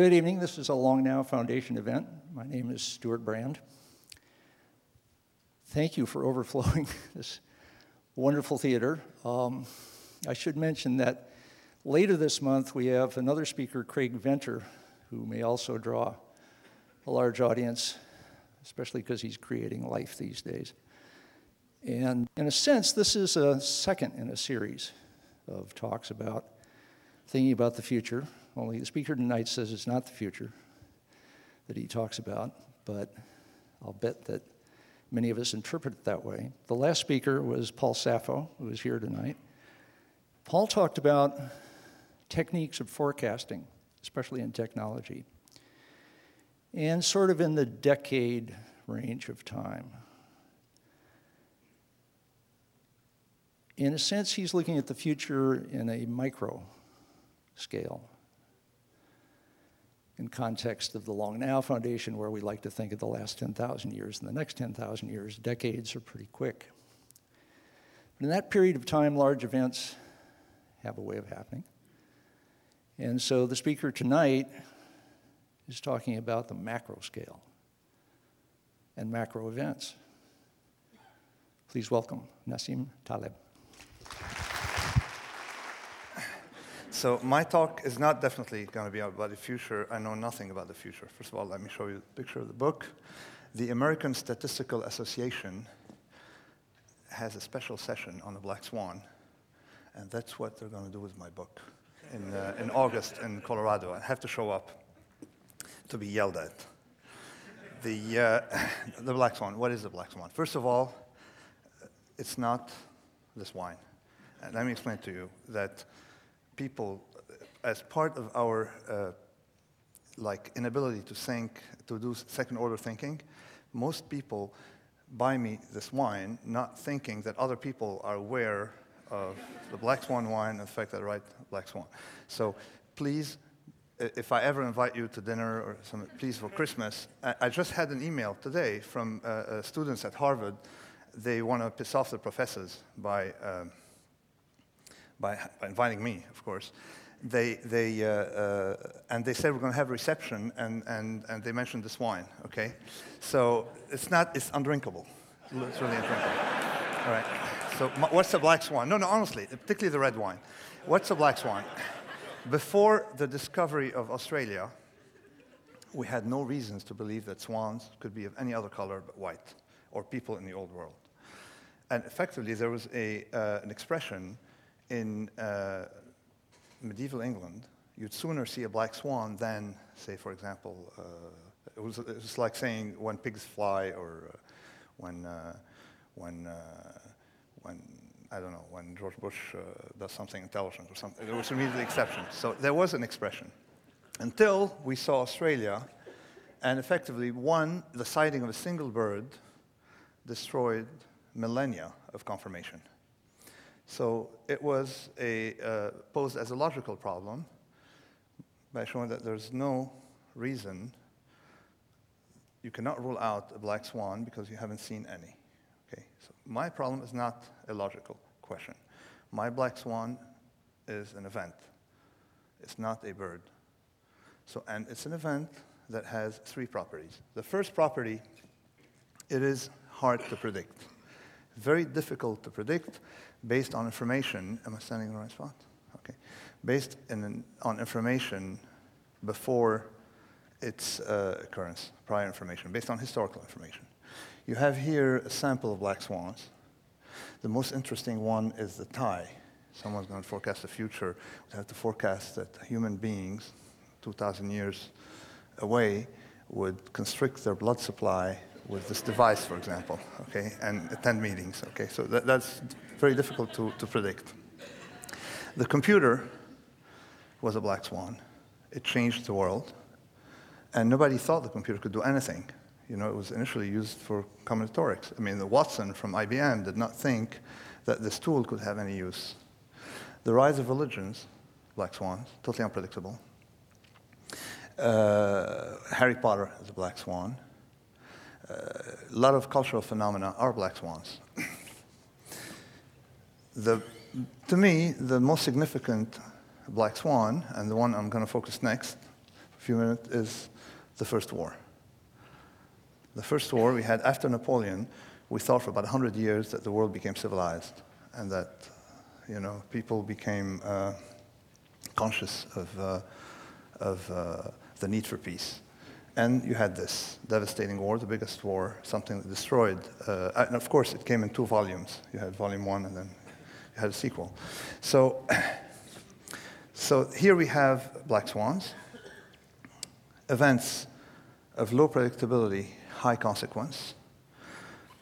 Good evening. This is a Long Now Foundation event. My name is Stewart Brand. Thank you for overflowing this wonderful theater. Um, I should mention that later this month we have another speaker, Craig Venter, who may also draw a large audience, especially because he's creating life these days. And in a sense, this is a second in a series of talks about thinking about the future. Only the speaker tonight says it's not the future that he talks about, but I'll bet that many of us interpret it that way. The last speaker was Paul Saffo, who is here tonight. Paul talked about techniques of forecasting, especially in technology, and sort of in the decade range of time. In a sense, he's looking at the future in a micro scale. In context of the Long Now Foundation, where we like to think of the last 10,000 years and the next 10,000 years, decades are pretty quick. But in that period of time, large events have a way of happening. And so the speaker tonight is talking about the macro scale and macro events. Please welcome Nassim Taleb. So my talk is not definitely going to be about the future. I know nothing about the future. First of all, let me show you a picture of the book. The American Statistical Association has a special session on the black swan, and that's what they're going to do with my book in, uh, in August in Colorado. I have to show up to be yelled at. The, uh, the black swan, what is the black swan? First of all, it's not this wine. Let me explain to you that people, as part of our uh, like inability to think, to do second order thinking, most people buy me this wine not thinking that other people are aware of the black swan wine and the fact that I write black swan. So please, if I ever invite you to dinner or some, please for Christmas, I, just had an email today from uh, uh, students at Harvard. They want to piss off the professors by um, by, by inviting me, of course. They, they, uh, uh, and they said we're going to have a reception, and, and, and they mentioned this wine, okay? So it's not, it's undrinkable. It's really undrinkable. All right. So what's the black swan? No, no, honestly, particularly the red wine. What's the black swan? Before the discovery of Australia, we had no reasons to believe that swans could be of any other color but white, or people in the old world. And effectively, there was a, uh, an expression in uh, medieval England, you'd sooner see a black swan than, say, for example, uh, it, was, it was like saying when pigs fly or uh, when, uh, when, uh, when, I don't know, when George Bush uh, does something intelligent or something. There was immediately exception. So there was an expression. Until we saw Australia, and effectively, one, the sighting of a single bird destroyed millennia of confirmation. So it was a, uh, posed as a logical problem by showing that there's no reason you cannot rule out a black swan because you haven't seen any. Okay, so my problem is not a logical question. My black swan is an event. It's not a bird. So, and it's an event that has three properties. The first property, it is hard to predict. Very difficult to predict based on information. Am I standing in the right spot? Okay. Based in, on information before its uh, occurrence, prior information, based on historical information. You have here a sample of black swans. The most interesting one is the tie. Someone's going to forecast the future. We have to forecast that human beings, 2,000 years away, would constrict their blood supply with this device, for example, okay, and attend meetings, okay. So that, that's very difficult to, to predict. The computer was a black swan. It changed the world, and nobody thought the computer could do anything. You know, it was initially used for combinatorics. I mean, the Watson from IBM did not think that this tool could have any use. The rise of religions, black swans, totally unpredictable. Uh, Harry Potter is a black swan a lot of cultural phenomena are black swans. the, to me, the most significant black swan, and the one I'm going to focus next a few minutes, is the First War. The First War we had after Napoleon, we thought for about 100 years that the world became civilized and that, you know, people became uh, conscious of, uh, of uh, the need for peace. And you had this devastating war, the biggest war, something that destroyed. Uh, and of course, it came in two volumes. You had volume one, and then you had a sequel. So, so here we have black swans, events of low predictability, high consequence.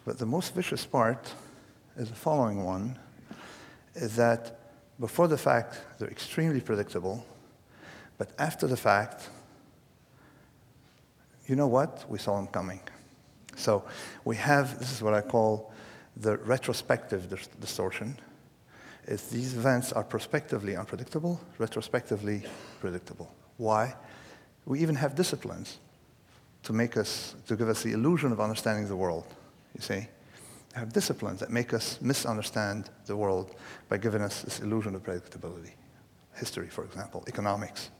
But the most vicious part is the following one, is that before the fact, they're extremely predictable, but after the fact, you know what? We saw them coming. So we have, this is what I call the retrospective dis- distortion. Is these events are prospectively unpredictable, retrospectively predictable. Why? We even have disciplines to make us, to give us the illusion of understanding the world, you see? We have disciplines that make us misunderstand the world by giving us this illusion of predictability. History, for example, economics,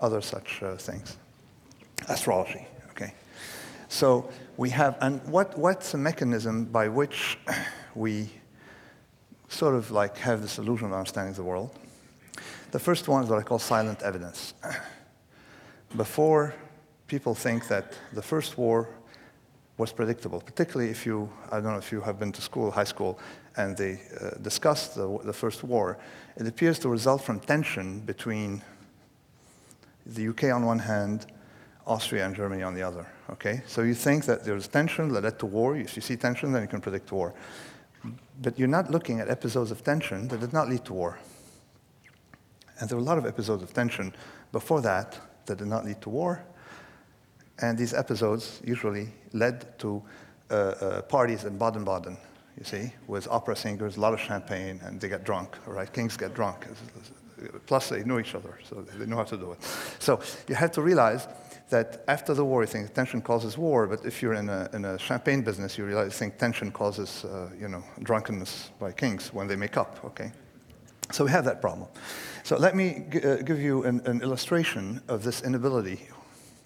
other such uh, things. Astrology, okay? So we have, and what, what's the mechanism by which we sort of like have this illusion of understanding the world? The first one is what I call silent evidence. Before people think that the first war was predictable, particularly if you, I don't know if you have been to school, high school, and they uh, discussed the, the first war, it appears to result from tension between the UK on one hand, Austria and Germany on the other. Okay? So you think that there's tension that led to war. If you see tension, then you can predict war. But you're not looking at episodes of tension that did not lead to war. And there were a lot of episodes of tension before that that did not lead to war. And these episodes usually led to uh, uh, parties in Baden Baden, you see, with opera singers, a lot of champagne, and they get drunk, all right? Kings get drunk. Plus, they know each other, so they know how to do it. So you have to realize that after the war, you think tension causes war, but if you're in a, in a champagne business, you realize, think tension causes, uh, you know, drunkenness by kings when they make up, okay? So we have that problem. So let me g- uh, give you an, an illustration of this inability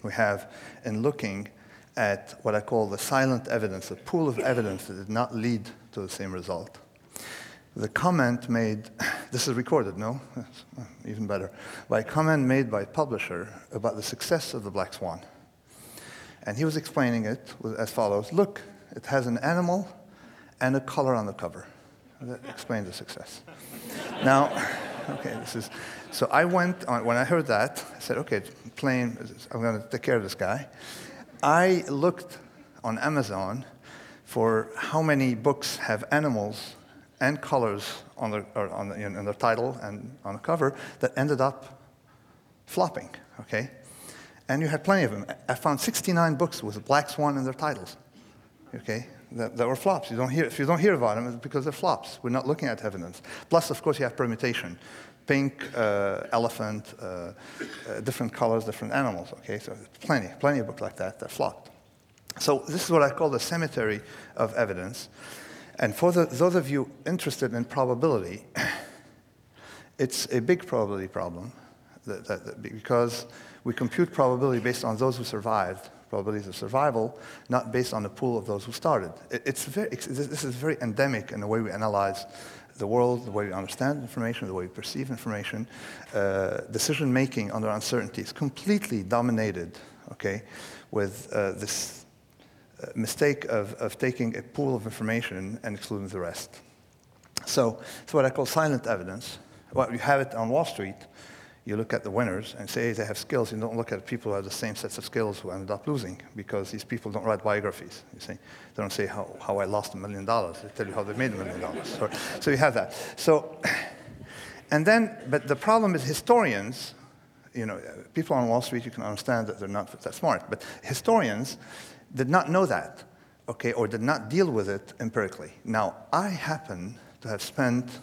we have in looking at what I call the silent evidence, a pool of evidence that did not lead to the same result. The comment made, this is recorded, no? Even better. By a comment made by a publisher about the success of the Black Swan. And he was explaining it as follows Look, it has an animal and a color on the cover. That explains the success. now, okay, this is, so I went, on, when I heard that, I said, okay, plain, I'm going to take care of this guy. I looked on Amazon for how many books have animals and colors on the, on the, in the title and on the cover that ended up flopping, okay? And you had plenty of them. I found 69 books with a Black Swan in their titles, okay? That, that were flops. You don't hear, if you don't hear about them, it's because they're flops. We're not looking at evidence. Plus, of course, you have permutation. Pink, uh, elephant, uh, uh, different colors, different animals, okay? So plenty, plenty of books like that that flopped. So this is what I call the cemetery of evidence. And for the, those of you interested in probability, it's a big probability problem that, that, that because we compute probability based on those who survived, probabilities of survival, not based on the pool of those who started. It, it's very, it's, this is very endemic in the way we analyze the world, the way we understand information, the way we perceive information. Uh, decision making under uncertainty is completely dominated, okay, with uh, this mistake of, of taking a pool of information and excluding the rest. So it's what I call silent evidence. Well, you have it on Wall Street. You look at the winners and say they have skills. You don't look at people who have the same sets of skills who ended up losing because these people don't write biographies. You see, they don't say how, how I lost a million dollars. They tell you how they made a million dollars. So, so you have that. So, and then, but the problem is historians. You know, people on Wall Street, you can understand that they're not that smart, but historians did not know that, okay, or did not deal with it empirically. Now, I happen to have spent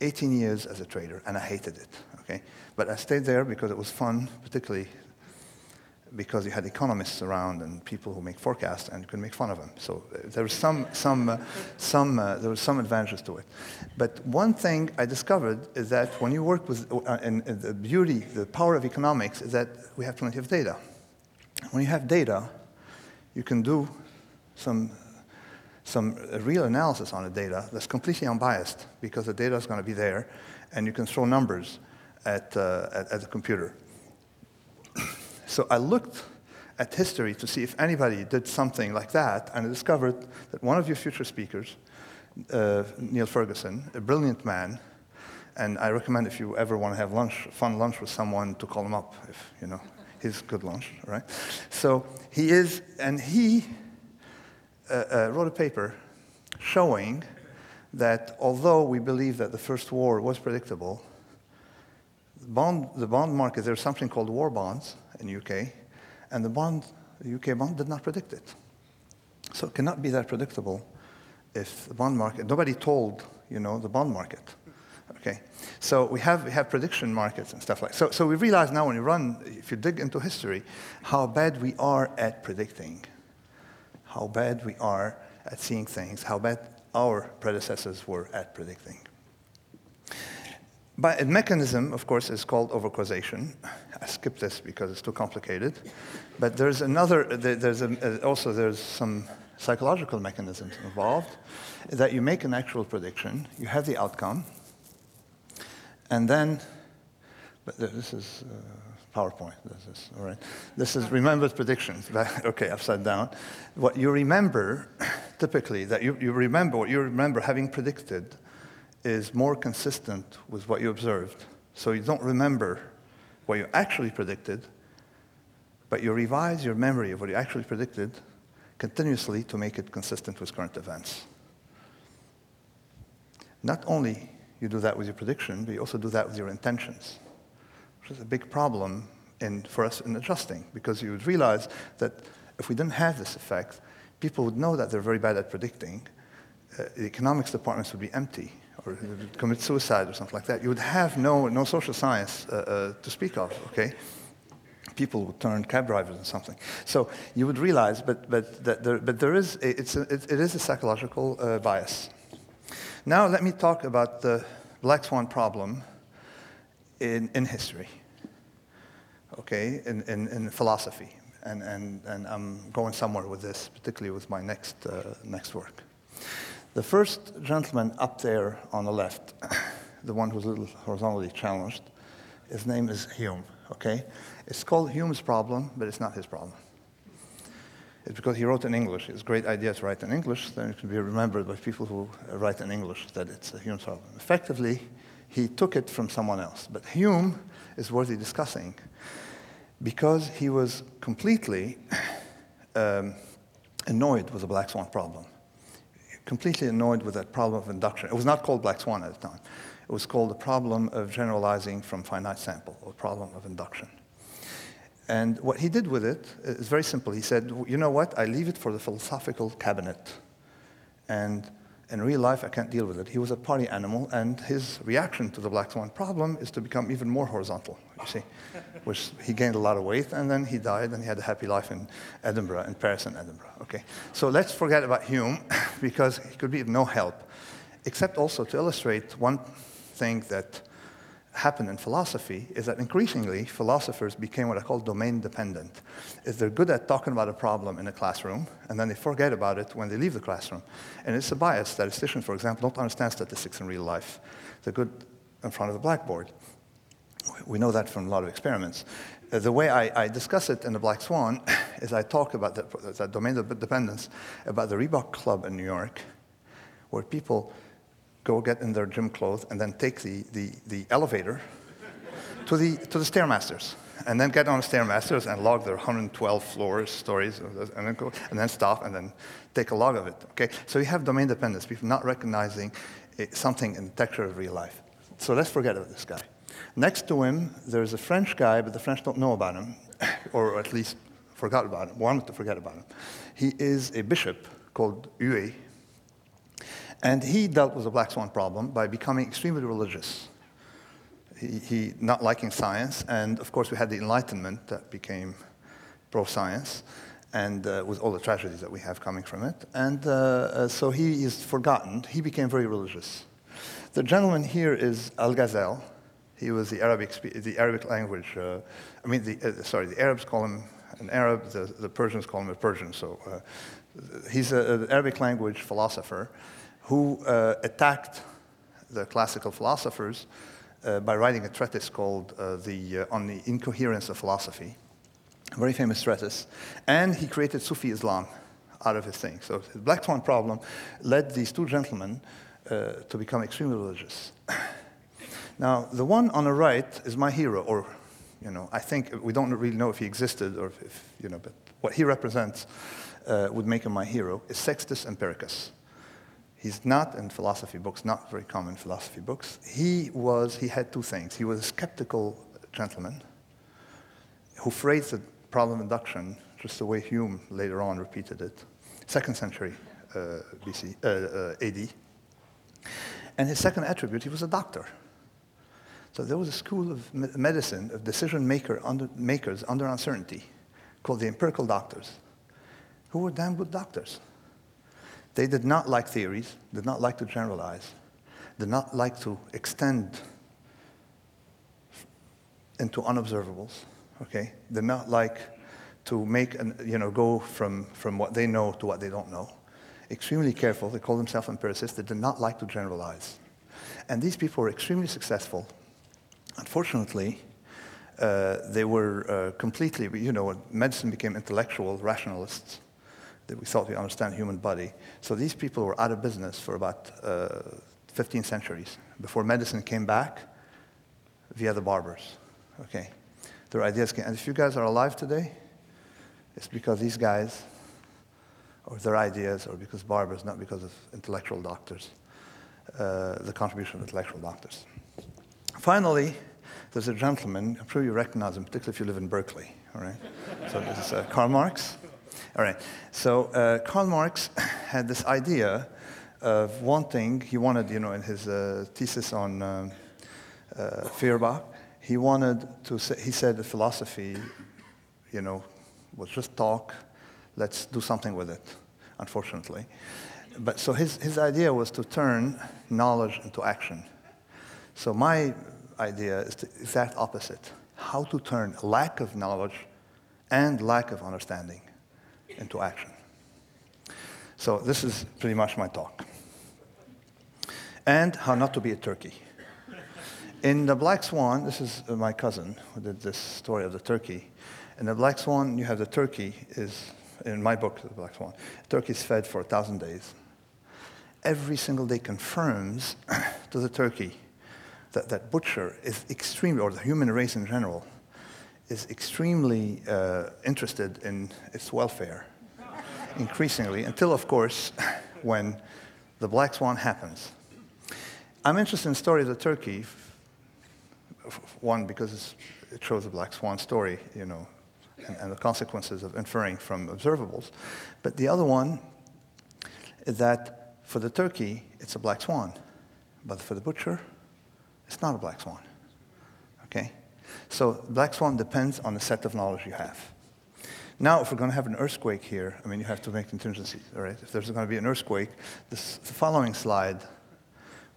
18 years as a trader, and I hated it, okay? But I stayed there because it was fun, particularly because you had economists around and people who make forecasts and you could make fun of them. So uh, there was some, some, uh, some, uh, there was some advantages to it. But one thing I discovered is that when you work with, uh, and, and the beauty, the power of economics is that we have plenty of data. When you have data, you can do some, some real analysis on the data that's completely unbiased because the data is going to be there and you can throw numbers at, uh, at, at the computer. So I looked at history to see if anybody did something like that, and I discovered that one of your future speakers, uh, Niall Ferguson, a brilliant man, and I recommend if you ever want to have lunch, fun lunch with someone, to call him up. If you know, he's good lunch, right? So he is, and he uh, uh, wrote a paper showing that although we believe that the first war was predictable, the bond, the bond market, there's something called war bonds, in UK, and the bond, the UK bond did not predict it. So it cannot be that predictable if the bond market, nobody told, you know, the bond market. Okay, so we have, we have prediction markets and stuff like so. So we realize now when you run, if you dig into history, how bad we are at predicting, how bad we are at seeing things, how bad our predecessors were at predicting. But a mechanism, of course, is called overcausation. I skip this because it's too complicated. But there's another, there's a, uh, also there's some psychological mechanisms involved that you make an actual prediction, you have the outcome, and then, but this is uh, PowerPoint, this is, all right. This is remembered predictions, okay, upside down. What you remember, typically, that you, you remember, what you remember having predicted is more consistent with what you observed. So you don't remember what you actually predicted, but you revise your memory of what you actually predicted continuously to make it consistent with current events. Not only you do that with your prediction, but you also do that with your intentions, which is a big problem in, for us in adjusting, because you would realize that if we didn't have this effect, people would know that they're very bad at predicting. Uh, the economics departments would be empty or would commit suicide or something like that, you would have no, no social science uh, uh, to speak of, okay? People would turn cab drivers or something. So you would realize, but, but, that there, but there is, a, it's a, it, it is a psychological uh, bias. Now let me talk about the black swan problem in, in history, okay, in, in, in philosophy. And, and, and I'm going somewhere with this, particularly with my next, uh, next work. The first gentleman up there on the left, the one who's a little horizontally challenged, his name is Hume, okay? It's called Hume's problem, but it's not his problem. It's because he wrote in English. It's a great idea to write in English, then it can be remembered by people who write in English that it's a Hume's problem. Effectively, he took it from someone else. But Hume is worthy discussing because he was completely um, annoyed with the black swan problem completely annoyed with that problem of induction. It was not called black swan at the time. It was called the problem of generalizing from finite sample, or problem of induction. And what he did with it is very simple. He said, you know what, I leave it for the philosophical cabinet. And in real life, I can't deal with it. He was a party animal, and his reaction to the black swan problem is to become even more horizontal, you see, which he gained a lot of weight, and then he died, and he had a happy life in Edinburgh, in Paris and Edinburgh, okay? So let's forget about Hume, because he could be of no help, except also to illustrate one thing that happened in philosophy is that increasingly philosophers became what I call domain dependent. Is they're good at talking about a problem in a classroom, and then they forget about it when they leave the classroom. And it's a bias. Statisticians, for example, don't understand statistics in real life. They're good in front of a blackboard. We know that from a lot of experiments. Uh, the way I, I, discuss it in the Black Swan is I talk about that, that domain dependence, about the Reebok Club in New York, where people go get in their gym clothes, and then take the, the, the elevator to the, to the Stairmasters. And then get on the Stairmasters and log their 112 floors, stories, and then, go, and then stop and then take a log of it. Okay? So you have domain dependence, people not recognizing eh, something in the texture of real life. So let's forget about this guy. Next to him, there's a French guy, but the French don't know about him, or at least forgot about him, wanted to forget about him. He is a bishop called Huet, and he dealt with the black swan problem by becoming extremely religious. He, he, not liking science, and of course we had the Enlightenment that became pro-science, and uh, with all the tragedies that we have coming from it. And uh, uh, so he is forgotten. He became very religious. The gentleman here is Al-Ghazal. He was the Arabic, the Arabic language, uh, I mean, the, uh, sorry, the Arabs call him an Arab, the, the Persians call him a Persian. So uh, he's an Arabic language philosopher who uh, attacked the classical philosophers uh, by writing a treatise called uh, the, On the Incoherence of Philosophy, a very famous treatise. And he created Sufi Islam out of his thing. So the Black Swan problem led these two gentlemen uh, to become extremely religious. now, the one on the right is my hero, or, you know, I think we don't really know if he existed or if, you know, but what he represents uh, would make him my hero, is Sextus Empiricus. He's not in philosophy books, not very common philosophy books. He was, he had two things. He was a skeptical gentleman who phrased the problem induction just the way Hume later on repeated it, second century uh, BC, uh, uh, AD. And his second attribute, he was a doctor. So there was a school of medicine, of decision maker under, makers under uncertainty, called the empirical doctors, who were damn good doctors. They did not like theories, did not like to generalize, did not like to extend into unobservables, okay? Did not like to make, an, you know, go from, from what they know to what they don't know. Extremely careful. They call themselves empiricists. They did not like to generalize. And these people were extremely successful. Unfortunately, uh, they were uh, completely, you know, medicine became intellectual rationalists that we thought we understand human body. So these people were out of business for about uh, 15 centuries before medicine came back via the barbers. Okay, their ideas came. And if you guys are alive today, it's because these guys, or their ideas, or because barbers, not because of intellectual doctors, uh, the contribution of intellectual doctors. Finally, there's a gentleman, I'm sure you recognize him, particularly if you live in Berkeley, all right? so this is uh, Karl Marx. All right. So uh, Karl Marx had this idea of wanting, he wanted, you know, in his uh, thesis on uh, uh Feuerbach, he wanted to say, he said that philosophy, you know, was just talk, let's do something with it, unfortunately. But so his, his idea was to turn knowledge into action. So my idea is the exact opposite how to turn lack of knowledge and lack of understanding into action. So this is pretty much my talk. And how not to be a turkey. In The Black Swan, this is my cousin who did this story of the turkey. In The Black Swan, you have the turkey is, in my book, The Black Swan, turkey is fed for a thousand days. Every single day confirms to the turkey that that butcher is extremely, or the human race in general, is extremely uh, interested in its welfare, increasingly, until, of course, when the black swan happens. I'm interested in the story of the turkey, one, because it shows a black swan story, you know, and, and the consequences of inferring from observables. But the other one is that for the turkey, it's a black swan. But for the butcher, it's not a black swan. So black swan depends on the set of knowledge you have. Now, if we're going to have an earthquake here, I mean, you have to make contingencies, all right? If there's going to be an earthquake, this, the following slide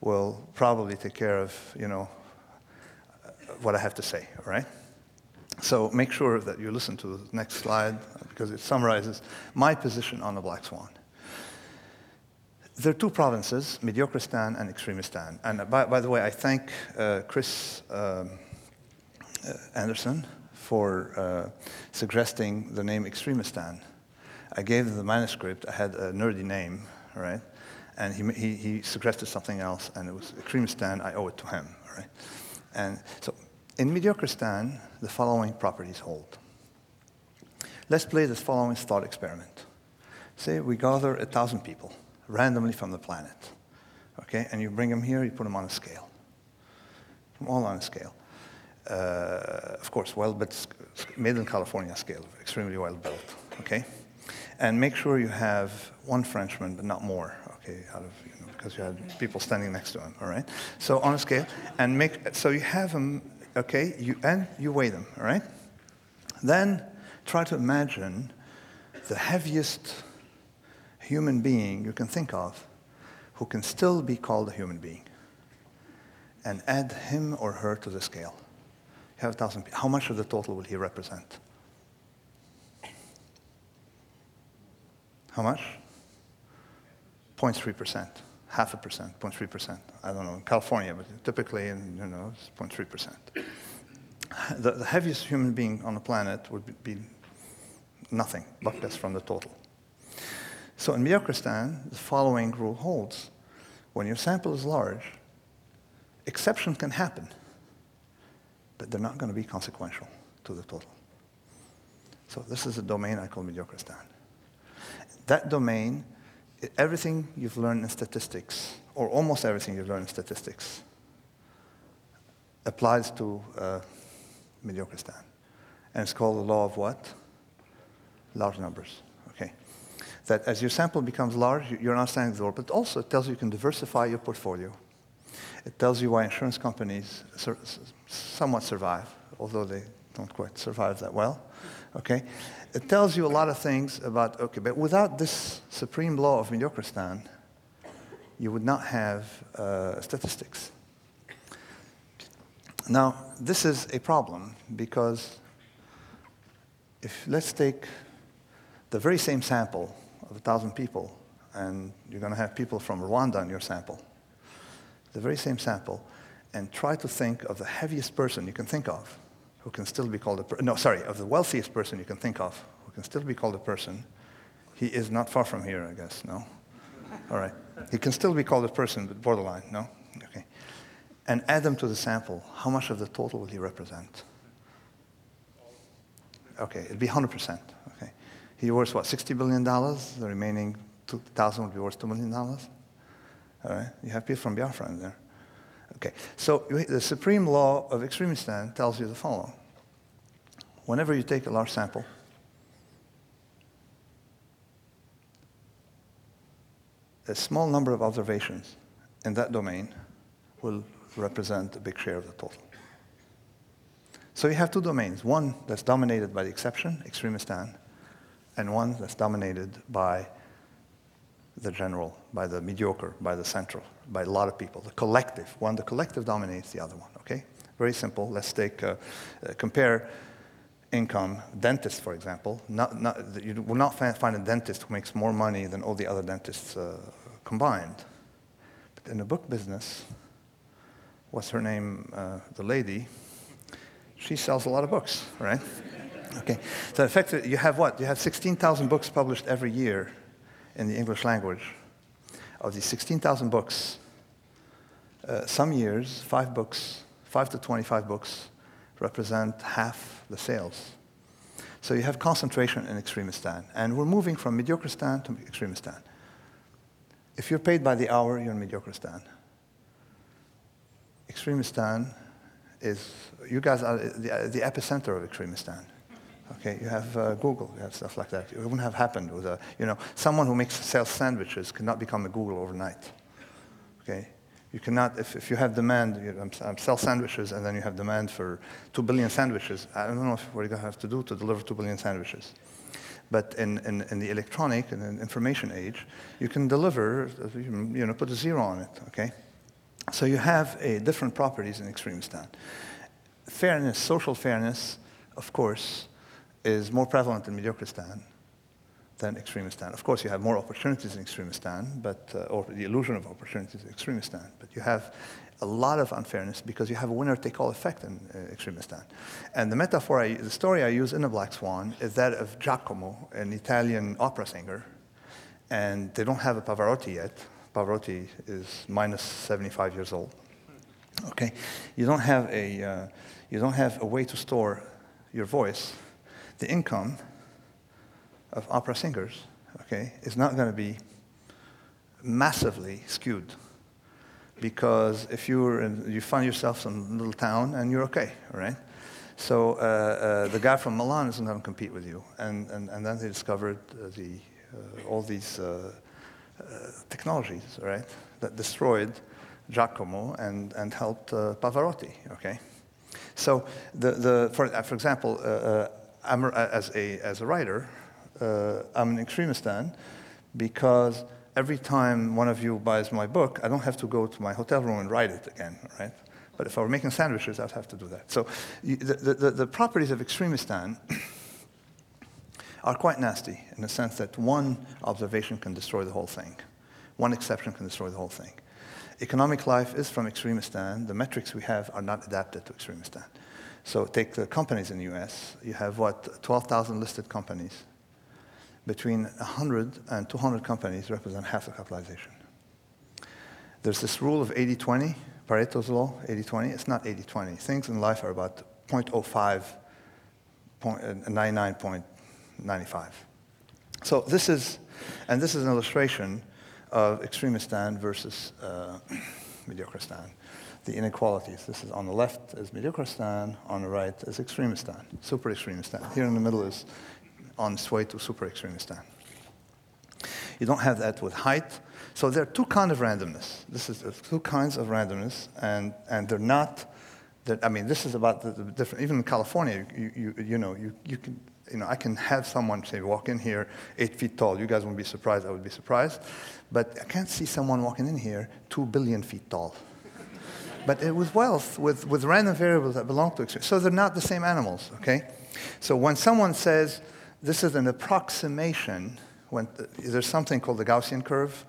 will probably take care of, you know, what I have to say, all right? So make sure that you listen to the next slide because it summarizes my position on the black swan. There are two provinces, Mediocristan and Extremistan. And by, by the way, I thank uh, Chris um, uh, Anderson for uh, suggesting the name Extremistan. I gave the manuscript. I had a nerdy name, right? And he, he, he suggested something else, and it was Extremistan. I owe it to him, right? And so in Mediocristan, the following properties hold. Let's play this following thought experiment. Say we gather a thousand people randomly from the planet, okay? And you bring them here, you put them on a scale. All on a scale uh, Uh, of course, well built, made in California scale, extremely well built, okay? And make sure you have one Frenchman, but not more, okay, out of, you know, because you had people standing next to him, all right? So on a scale, and make, so you have them, okay, you, and you weigh them, all right? Then try to imagine the heaviest human being you can think of who can still be called a human being and add him or her to the scale. You have a thousand people. How much of the total will he represent? How much? 0.3%, half a percent, 0.3%. I don't know, in California, but typically, in, you know, it's 0.3%. The, the heaviest human being on the planet would be nothing, but less from the total. So in Mediocristan, the following rule holds. When your sample is large, exception can happen, but they're not going to be consequential to the total. So this is a domain I call Mediocristan. That domain, everything you've learned in statistics, or almost everything you've learned in statistics, applies to uh, Mediocristan. And it's called the law of what? Large numbers. Okay. That as your sample becomes large, you're not understanding the door, but also it tells you you can diversify your portfolio. It tells you why insurance companies sur- somewhat survive, although they don't quite survive that well. Okay? It tells you a lot of things about, okay, but without this supreme law of Mediocristan, you would not have uh, statistics. Now, this is a problem because if let's take the very same sample of a 1,000 people, and you're going to have people from Rwanda in your sample, the very same sample, and try to think of the heaviest person you can think of, who can still be called a person, no, sorry, of the wealthiest person you can think of, who can still be called a person. He is not far from here, I guess, no? All right. He can still be called a person, but borderline, no? Okay. And add them to the sample. How much of the total will he represent? Okay, it'd be 100%. Okay. He worth what, $60 billion? The remaining 2,000 would be worth $2 million? All right, you have people from Biafra in there. Okay, so the supreme law of extremistan tells you the following. Whenever you take a large sample, a small number of observations in that domain will represent a big share of the total. So you have two domains, one that's dominated by the exception, extremistan, and one that's dominated by the general, by the mediocre, by the central, by a lot of people. The collective, one, the collective dominates the other one, okay? Very simple. Let's take, uh, uh, compare income. Dentist, for example. Not, not, you will not find a dentist who makes more money than all the other dentists uh, combined. But in the book business, what's her name, uh, the lady, she sells a lot of books, right? Okay. So effectively, you have what? You have 16,000 books published every year in the English language. Of these 16,000 books, uh, some years, five books, five to 25 books, represent half the sales. So you have concentration in extremistan. And we're moving from mediocristan to extremistan. If you're paid by the hour, you're in mediocristan. Extremistan is, you guys are the, the epicenter of extremistan. Okay, you have uh, Google, you have stuff like that. It wouldn't have happened with a, you know, someone who makes sells sandwiches cannot become a Google overnight. Okay, you cannot, if, if you have demand, you sell sandwiches and then you have demand for two billion sandwiches. I don't know what you're going to have to do to deliver two billion sandwiches. But in, in, in the electronic and information age, you can deliver, you know, put a zero on it, okay? So you have a different properties in extremistan. Fairness, social fairness, of course, is more prevalent in Mediocristan than Extremistan. Of course, you have more opportunities in Extremistan, but, uh, or the illusion of opportunities in Extremistan, but you have a lot of unfairness because you have a winner-take-all effect in uh, Extremistan. And the metaphor, I, the story I use in The Black Swan is that of Giacomo, an Italian opera singer, and they don't have a Pavarotti yet. Pavarotti is minus 75 years old. Okay, you don't have a, uh, you don't have a way to store your voice the income of opera singers, okay, is not going to be massively skewed. Because if you're in, you find yourself in a little town and you're okay, right? So uh, uh, the guy from Milan isn't going to compete with you. And, and, and then they discovered uh, the, uh, all these uh, uh, technologies, right, that destroyed Giacomo and, and helped Pavarotti, okay? So the, the, for, for example, I'm, as, a, as a writer, uh, I'm an extremistan because every time one of you buys my book, I don't have to go to my hotel room and write it again, right? But if I were making sandwiches, I'd have to do that. So the, the, the properties of extremistan are quite nasty in the sense that one observation can destroy the whole thing. One exception can destroy the whole thing. Economic life is from extremistan. The metrics we have are not adapted to extremistan. So take the companies in the US. You have what, 12,000 listed companies. Between 100 and 200 companies represent half the capitalization. There's this rule of 80-20, Pareto's law, 80-20. It's not 80-20. Things in life are about 0.05, 99.95. Uh, so this is, and this is an illustration of extremistan versus uh, mediocristan the inequalities. This is on the left is mediocristan, on the right is extremistan, super extremistan. Here in the middle is on its way to super extremistan. You don't have that with height. So there are two kinds of randomness. This is uh, two kinds of randomness, and, and they're not, I mean, this is about the, the, different, even in California, you, you, you know, you, you can, you know, I can have someone say, walk in here eight feet tall. You guys won't be surprised, I would be surprised. But I can't see someone walking in here two billion feet tall but it was wealth with, with random variables that belong to extremes. So they're not the same animals, okay? So when someone says this is an approximation, when there's something called the Gaussian curve,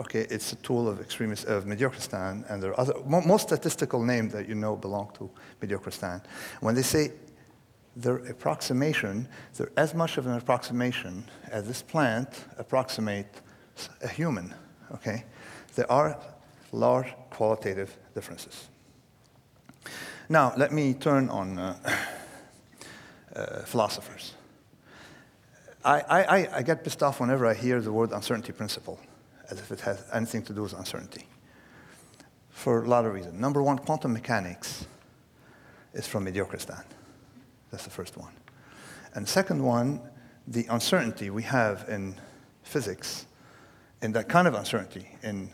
okay, it's a tool of extremist of mediocristan, and there are other most statistical names that you know belong to mediocristan. When they say their approximation, they're as much of an approximation as this plant approximate a human, okay? There are large qualitative differences. Now, let me turn on uh, uh, philosophers. I, I, I get pissed off whenever I hear the word uncertainty principle, as if it has anything to do with uncertainty, for a lot of reasons. Number one, quantum mechanics is from mediocristan. That's the first one. And second one, the uncertainty we have in physics, in that kind of uncertainty in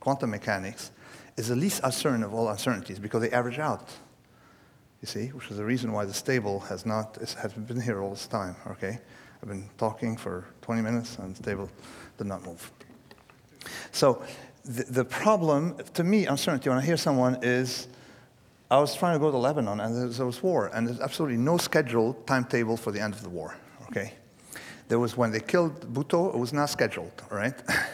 quantum mechanics, is the least uncertain of all uncertainties because they average out. You see, which is the reason why the stable has not has been here all this time. Okay, I've been talking for 20 minutes and the stable did not move. So the, the problem, to me, uncertainty when I hear someone is, I was trying to go to Lebanon and there was war and there's absolutely no scheduled timetable for the end of the war. Okay, there was when they killed Bhutto, it was not scheduled. All right.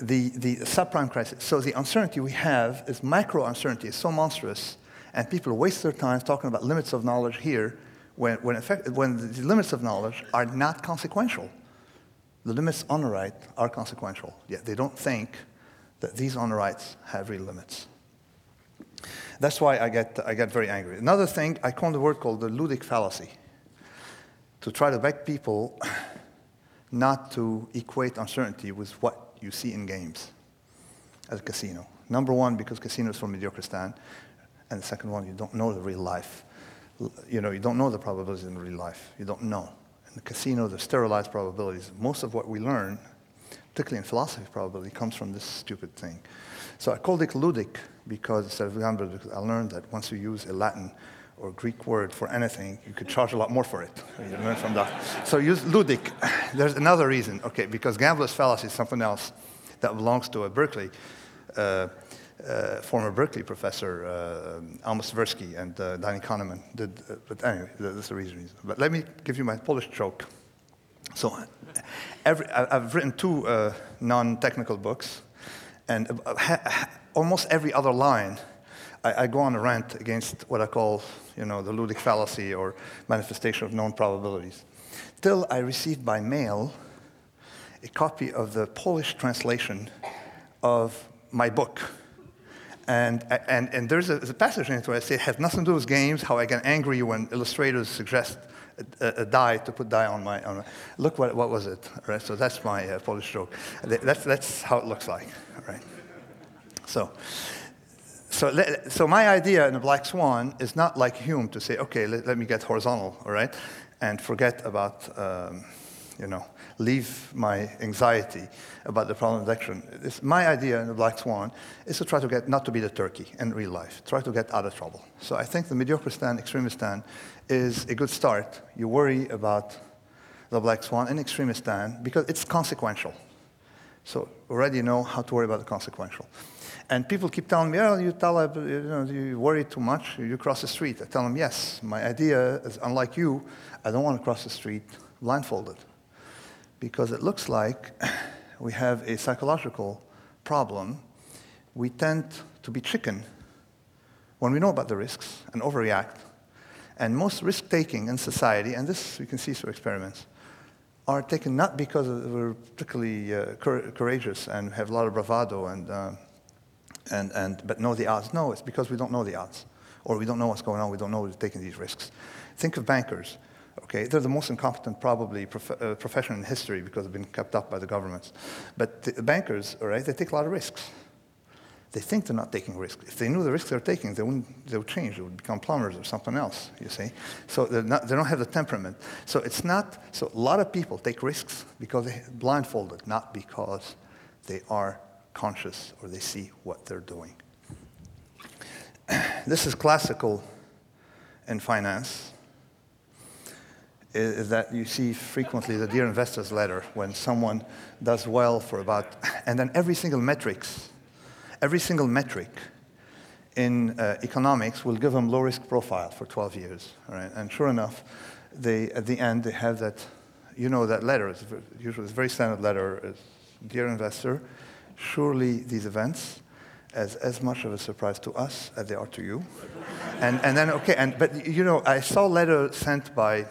the, the subprime crisis. So the uncertainty we have is micro uncertainty. It's so monstrous, and people waste their time talking about limits of knowledge here when, when, effect, when the limits of knowledge are not consequential. The limits on the right are consequential, yet they don't think that these on the rights have real limits. That's why I get, I get very angry. Another thing, I coined a word called the ludic fallacy to try to beg people not to equate uncertainty with what you see in games at a casino. Number one, because casinos from Mediocristan. And the second one, you don't know the real life. You know, you don't know the probabilities in real life. You don't know. In the casino, the sterilized probabilities. Most of what we learn, particularly in philosophy probability, comes from this stupid thing. So I called it ludic because instead of gambler, because I learned that once you use a Latin or Greek word for anything, you could charge a lot more for it. You learn from that. So use ludic. There's another reason, okay, because gambler's fallacy is something else that belongs to a Berkeley, uh, uh, former Berkeley professor, uh, Tversky and uh, Danny Kahneman did. Uh, but anyway, that's the reason. But let me give you my Polish joke. So every, I've written two uh, non-technical books, and almost every other line I, go on a rant against what I call, you know, the ludic fallacy or manifestation of known probabilities. Till I received by mail a copy of the Polish translation of my book. And, and, and there's, a, there's a passage in it where I say it has nothing to do with games, how I get angry when illustrators suggest a, a, die to put die on my, on my look what, what was it, right? So that's my uh, Polish joke. That's, that's how it looks like, right? So, so, so my idea in the Black Swan is not like Hume to say, okay, let, let me get horizontal, all right, and forget about um, you know, leave my anxiety about the problem of induction. It's my idea in the Black Swan is to try to get, not to be the turkey in real life, try to get out of trouble. So I think the mediocristan, extremist stand, is a good start. You worry about the Black Swan and extremistan because it's consequential. So already know how to worry about the consequential. And people keep telling me, oh, you tell, uh, you, know, you worry too much, you cross the street. I tell them, yes, my idea is unlike you, I don't want to cross the street blindfolded. Because it looks like we have a psychological problem. We tend to be chicken when we know about the risks and overreact. And most risk taking in society, and this we can see through experiments, are taken not because we're particularly uh, courageous and have a lot of bravado and uh, and, and, but know the odds. No, it's because we don't know the odds. Or we don't know what's going on. We don't know who's taking these risks. Think of bankers. Okay, they're the most incompetent, probably, prof- uh, profession in history because they've been kept up by the governments. But the bankers, all right, they take a lot of risks. They think they're not taking risks. If they knew the risks they're taking, they, wouldn't, they would change. They would become plumbers or something else, you see. So not, they don't have the temperament. So it's not, so a lot of people take risks because they're blindfolded, not because they are conscious or they see what they're doing. this is classical in finance, is that you see frequently the Dear Investors letter when someone does well for about, and then every single metrics, every single metric in uh, economics will give them low risk profile for 12 years, right? And sure enough, they, at the end, they have that, you know, that letter, it's usually it's a very standard letter, Dear Investor, surely these events as, as much of a surprise to us as they are to you. and, and then, okay, and, but you know, I saw a letter sent by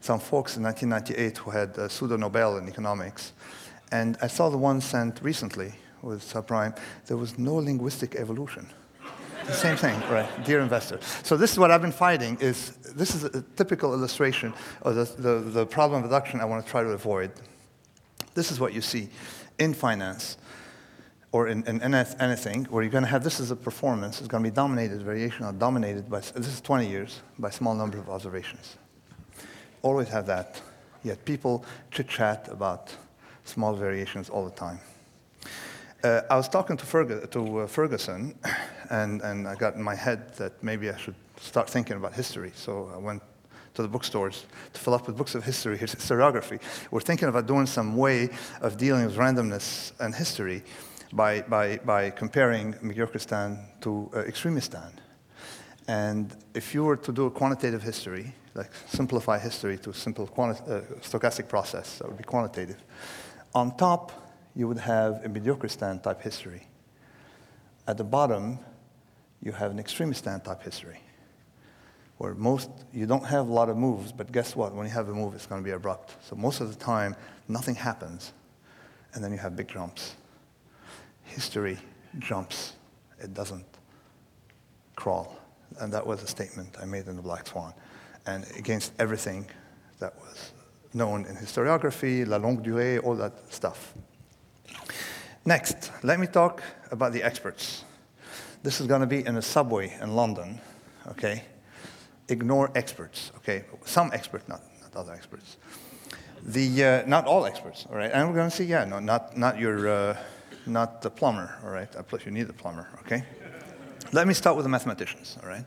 some folks in 1998 who had a pseudo Nobel in economics. And I saw the one sent recently with subprime. There was no linguistic evolution. the same thing, right? Dear investor. So this is what I've been fighting. Is this is a typical illustration of the, the, the problem of induction I want to try to avoid. This is what you see in finance or in, in anything where you're going to have this is a performance, it's going to be dominated, variation dominated by, this is 20 years, by small number of observations. Always have that. Yet people chit chat about small variations all the time. Uh, I was talking to, Ferg- to uh, Ferguson, and, and I got in my head that maybe I should start thinking about history. So I went to the bookstores to fill up with books of history, historiography. We're thinking about doing some way of dealing with randomness and history by, by, by comparing Mediocristan to uh, Extremistan. And if you were to do a quantitative history, like simplify history to a simple quanti- uh, stochastic process, that would be quantitative, on top you would have a Mediocristan type history. At the bottom, you have an Extremistan type history, where most, you don't have a lot of moves, but guess what? When you have a move, it's going to be abrupt. So most of the time, nothing happens, and then you have big jumps history jumps, it doesn't crawl. And that was a statement I made in The Black Swan. And against everything that was known in historiography, la longue durée, all that stuff. Next, let me talk about the experts. This is going to be in a subway in London, okay? Ignore experts, okay? Some experts, not, not other experts. The, uh, not all experts, all right? And we're going to see, yeah, no, not, not your. Uh, not the plumber, all right? Plus, you need the plumber, okay? Let me start with the mathematicians, all right?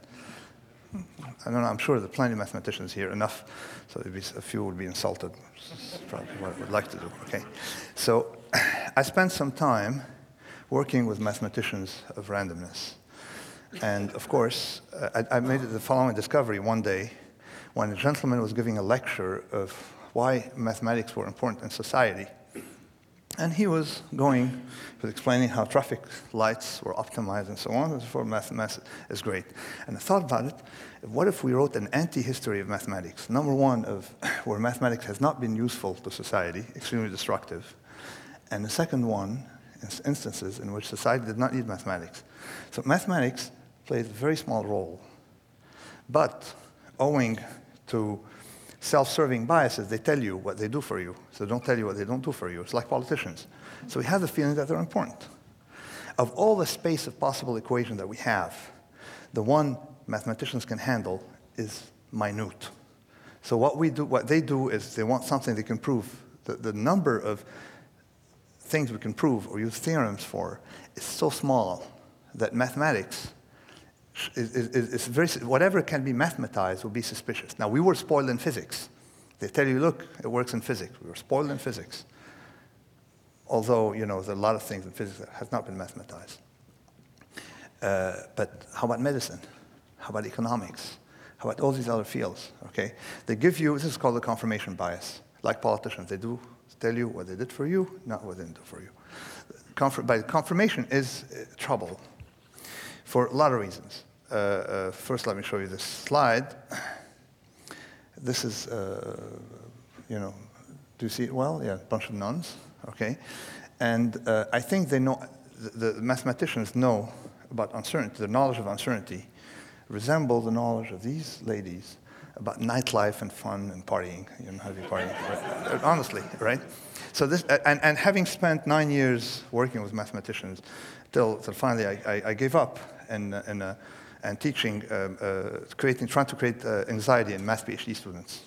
I don't know, I'm sure there are plenty of mathematicians here, enough so be, a few would be insulted. Probably what I would like to do, okay? So I spent some time working with mathematicians of randomness. And of course, uh, I, I made the following discovery one day when a gentleman was giving a lecture of why mathematics were important in society. And he was going, he was explaining how traffic lights were optimized and so on, and so Mathematics is great. And I thought about it. What if we wrote an anti-history of mathematics? Number one, of where mathematics has not been useful to society, extremely destructive. And the second one, is instances in which society did not need mathematics. So mathematics plays a very small role. But owing to self-serving biases. They tell you what they do for you, so don't tell you what they don't do for you. It's like politicians. So we have the feeling that they're important. Of all the space of possible equations that we have, the one mathematicians can handle is minute. So what we do, what they do is they want something they can prove. The, the number of things we can prove or use theorems for is so small that mathematics is, is, is very, whatever can be mathematized will be suspicious. Now, we were spoiled in physics. They tell you, look, it works in physics. We were spoiled in physics. Although, you know, there are a lot of things in physics that has not been mathematized. Uh, but how about medicine? How about economics? How about all these other fields? Okay, they give you this is called the confirmation bias. Like politicians, they do tell you what they did for you, not what they didn't do for you. Confir- by confirmation is uh, trouble for a lot of reasons. Uh, uh, first, let me show you this slide. This is, uh, you know, do you see it well? Yeah, a bunch of nuns. Okay, and uh, I think they know. The, the mathematicians know about uncertainty. The knowledge of uncertainty resemble the knowledge of these ladies about nightlife and fun and partying, you know, having partying, right? honestly, right? So this, and, and having spent nine years working with mathematicians, till, till finally I, I, I gave up and, and, uh, teaching, um, uh, creating, trying to create uh, anxiety in math PhD students.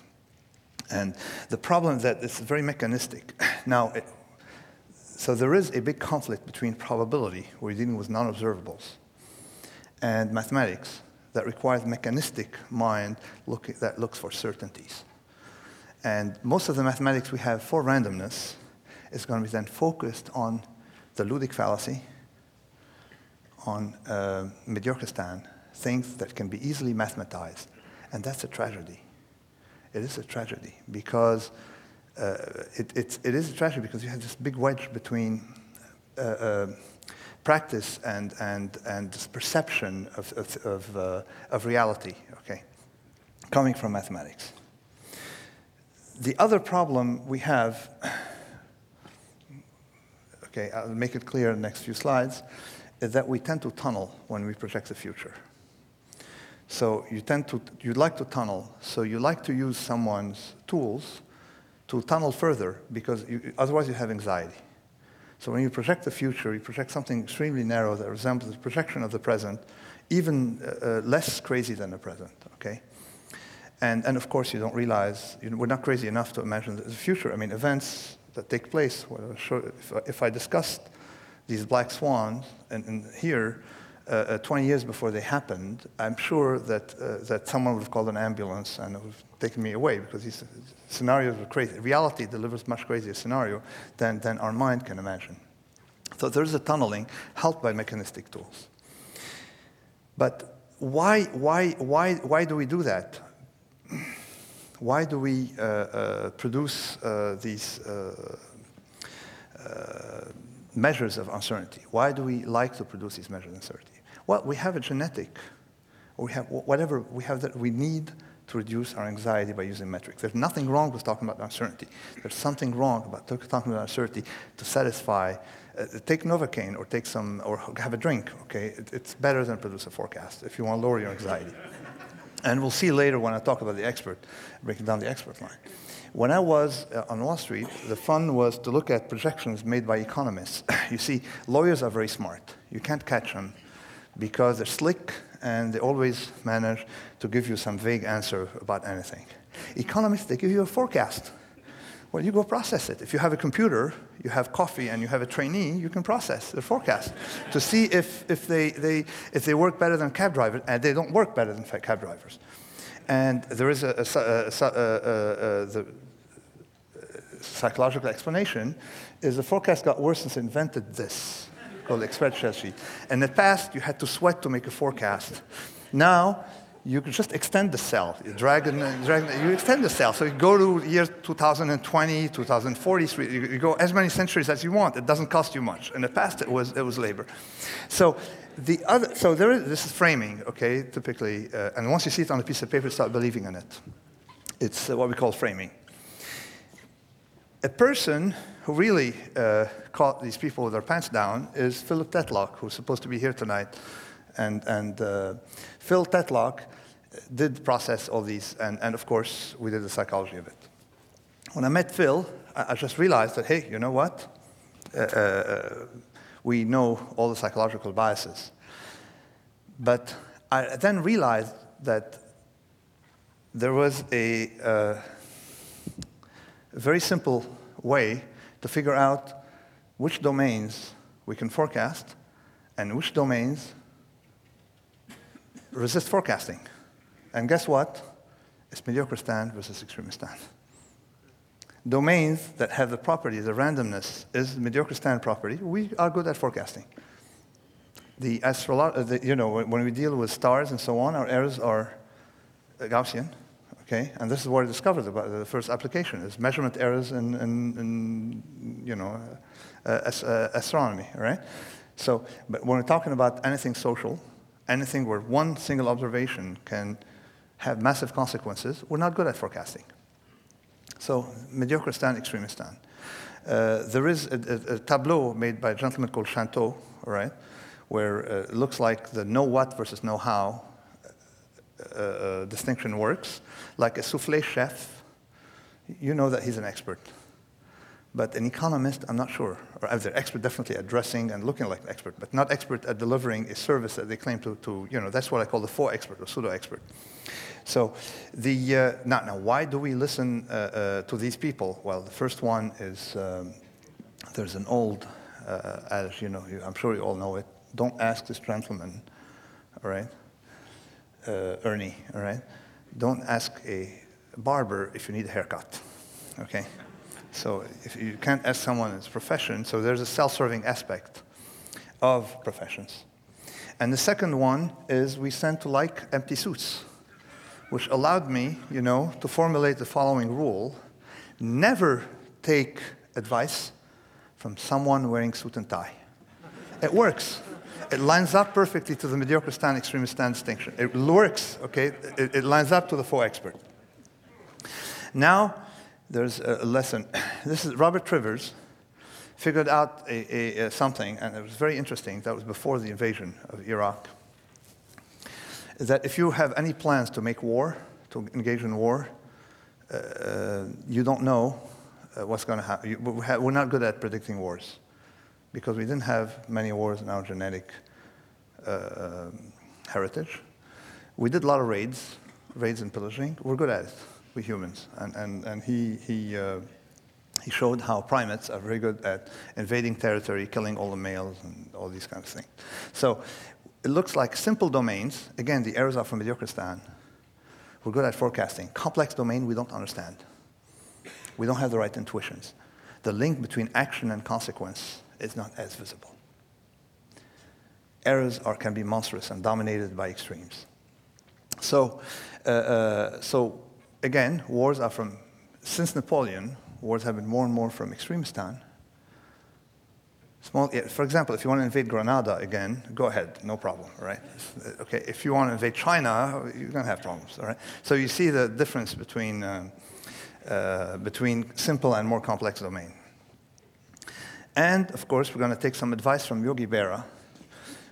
And the problem is that it's very mechanistic. Now, it, so there is a big conflict between probability, where you're dealing with non-observables, and mathematics, that requires mechanistic mind look, that looks for certainties. And most of the mathematics we have for randomness is going to be then focused on the Ludic fallacy, on uh, things that can be easily mathematized. And that's a tragedy. It is a tragedy because uh, it, it, it is a tragedy because you have this big wedge between uh, uh practice and, and, and this perception of, of, of, uh, of reality, okay, coming from mathematics. The other problem we have, okay, I'll make it clear in the next few slides, is that we tend to tunnel when we project the future. So you tend to, you like to tunnel, so you like to use someone's tools to tunnel further because you, otherwise you have anxiety. So when you project the future, you project something extremely narrow that resembles the projection of the present, even uh, uh, less crazy than the present, okay? And, and of course, you don't realize, you know, we're not crazy enough to imagine the future. I mean, events that take place, if, I discussed these black swans, and, and here, uh, uh, 20 years before they happened, I'm sure that, uh, that someone would have called an ambulance and would taken me away because these scenarios are crazy. Reality delivers much crazier scenario than, than our mind can imagine. So there's a tunneling helped by mechanistic tools. But why, why, why, why do we do that? Why do we uh, uh, produce uh, these measures of uncertainty? Why do we like to produce these measures of uncertainty? Well, we have a genetic, or we have whatever we have that we need to reduce our anxiety by using metrics. There's nothing wrong with talking about uncertainty. There's something wrong about talking about uncertainty to satisfy. Uh, take Novocaine or take some, or have a drink, okay? It, it's better than produce a forecast if you want to lower your anxiety. and we'll see later when I talk about the expert, breaking down the expert line. When I was uh, on Wall Street, the fun was to look at projections made by economists. you see, lawyers are very smart. You can't catch them because they're slick and they always manage to give you some vague answer about anything. Economists, they give you a forecast. Well, you go process it. If you have a computer, you have coffee, and you have a trainee, you can process the forecast to see if, if, they, they, if they work better than cab drivers, and they don't work better than cab drivers. And there is a, a, a, a the psychological explanation is the forecast got worse since invented this called Excel sheet. In the past, you had to sweat to make a forecast. Now, you can just extend the cell. You drag and drag, you extend the cell. So you go to year 2020, 2040, you go as many centuries as you want. It doesn't cost you much. In the past, it was, it was labor. So the other, so there is, this is framing, okay, typically. Uh, and once you see it on a piece of paper, start believing in it. It's uh, what we call framing. A person who really uh, caught these people with their pants down is Philip Tetlock, who's supposed to be here tonight. And, and uh, Phil Tetlock did process all these, and, and of course, we did the psychology of it. When I met Phil, I, I just realized that, hey, you know what? Uh, uh we know all the psychological biases. But I then realized that there was a, uh, very simple way to figure out which domains we can forecast and which domains resist forecasting. And guess what? It's Mediocristan versus Extremistan. Domains that have the property, the randomness, is Mediocristan property. We are good at forecasting. The astrolo- the, you know, when we deal with stars and so on, our errors are Gaussian, okay? And this is what I discovered about the first application is measurement errors in, in, in you know, uh, uh, astronomy, right? So, but when we're talking about anything social, anything where one single observation can have massive consequences, we're not good at forecasting. So, Mediocristan, extremist stand. Uh, there is a, a, a, tableau made by a gentleman called Shanteau, right, where uh, it looks like the know what versus know how uh, uh, distinction works. Like a souffle chef, you know that he's an expert. But an economist, I'm not sure. Or as they're expert, definitely at dressing and looking like an expert, but not expert at delivering a service that they claim to, to you know, that's what I call the faux expert or pseudo expert. So, the, uh, now, now, why do we listen uh, uh, to these people? Well, the first one is um, there's an old uh, adage, you know, I'm sure you all know it. Don't ask this gentleman, all right? Uh, Ernie, all right? Don't ask a barber if you need a haircut, okay? So if you can't ask someone in his profession, so there's a self-serving aspect of professions. And the second one is we tend to like empty suits, which allowed me, you know, to formulate the following rule. Never take advice from someone wearing suit and tie. It works. It lines up perfectly to the Mediocristan, extremist stand distinction. It works, okay? It, it lines up to the faux expert. Now, there's a lesson. This is Robert Trivers figured out a, a, a something, and it was very interesting. That was before the invasion of Iraq. That if you have any plans to make war, to engage in war, uh, you don't know uh, what's going to happen. We're not good at predicting wars because we didn't have many wars in our genetic uh, heritage. We did a lot of raids, raids and pillaging. We're good at it we humans. And, and, and he, he, uh, he showed how primates are very good at invading territory, killing all the males, and all these kinds of things. So it looks like simple domains. Again, the errors are from Mediocristan. We're good at forecasting. Complex domain, we don't understand. We don't have the right intuitions. The link between action and consequence is not as visible. Errors are, can be monstrous and dominated by extremes. So, uh, uh, so again, wars are from, since Napoleon, wars have been more and more from extremistan. Small, for example, if you want to invade Grenada again, go ahead, no problem, right? Okay, if you want to invade China, you're going to have problems, all right? So you see the difference between, uh, uh, between simple and more complex domain. And, of course, we're going to take some advice from Yogi Berra,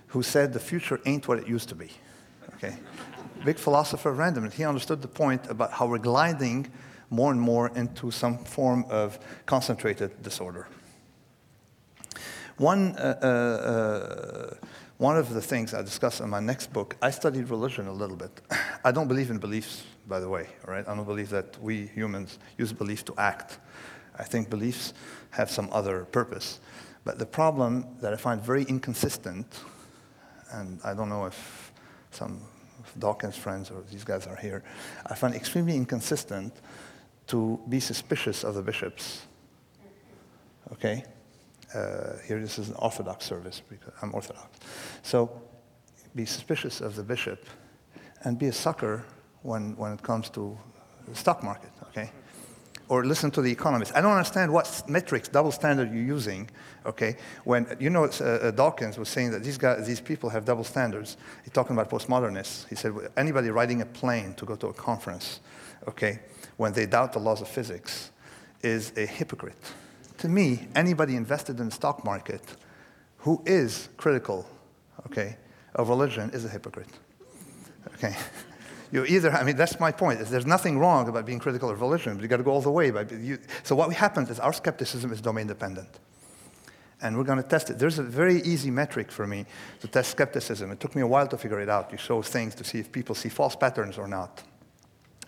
who said the future ain't what it used to be, okay? big philosopher random. He understood the point about how we're gliding more and more into some form of concentrated disorder. One, uh, uh, uh, one of the things I discuss in my next book, I studied religion a little bit. I don't believe in beliefs, by the way, right? I don't believe that we humans use belief to act. I think beliefs have some other purpose. But the problem that I find very inconsistent, and I don't know if some of Dawkins' friends or these guys are here, I find extremely inconsistent to be suspicious of the bishops. Okay? Uh, here, this is an Orthodox service because I'm Orthodox. So, be suspicious of the bishop and be a sucker when, when it comes to the stock market, okay? Or listen to the economist. I don't understand what metrics, double standard you're using, okay? When, you know, uh, uh, Dawkins was saying that these, guys, these people have double standards. He's talking about postmodernists. He said, anybody riding a plane to go to a conference, okay, when they doubt the laws of physics is a hypocrite. To me, anybody invested in the stock market who is critical, okay, of religion is a hypocrite, okay? you either, I mean, that's my point. There's nothing wrong about being critical of religion, but you got to go all the way. By, you, so what happens is our skepticism is domain dependent. And we're going to test it. There's a very easy metric for me to test skepticism. It took me a while to figure it out. You show things to see if people see false patterns or not.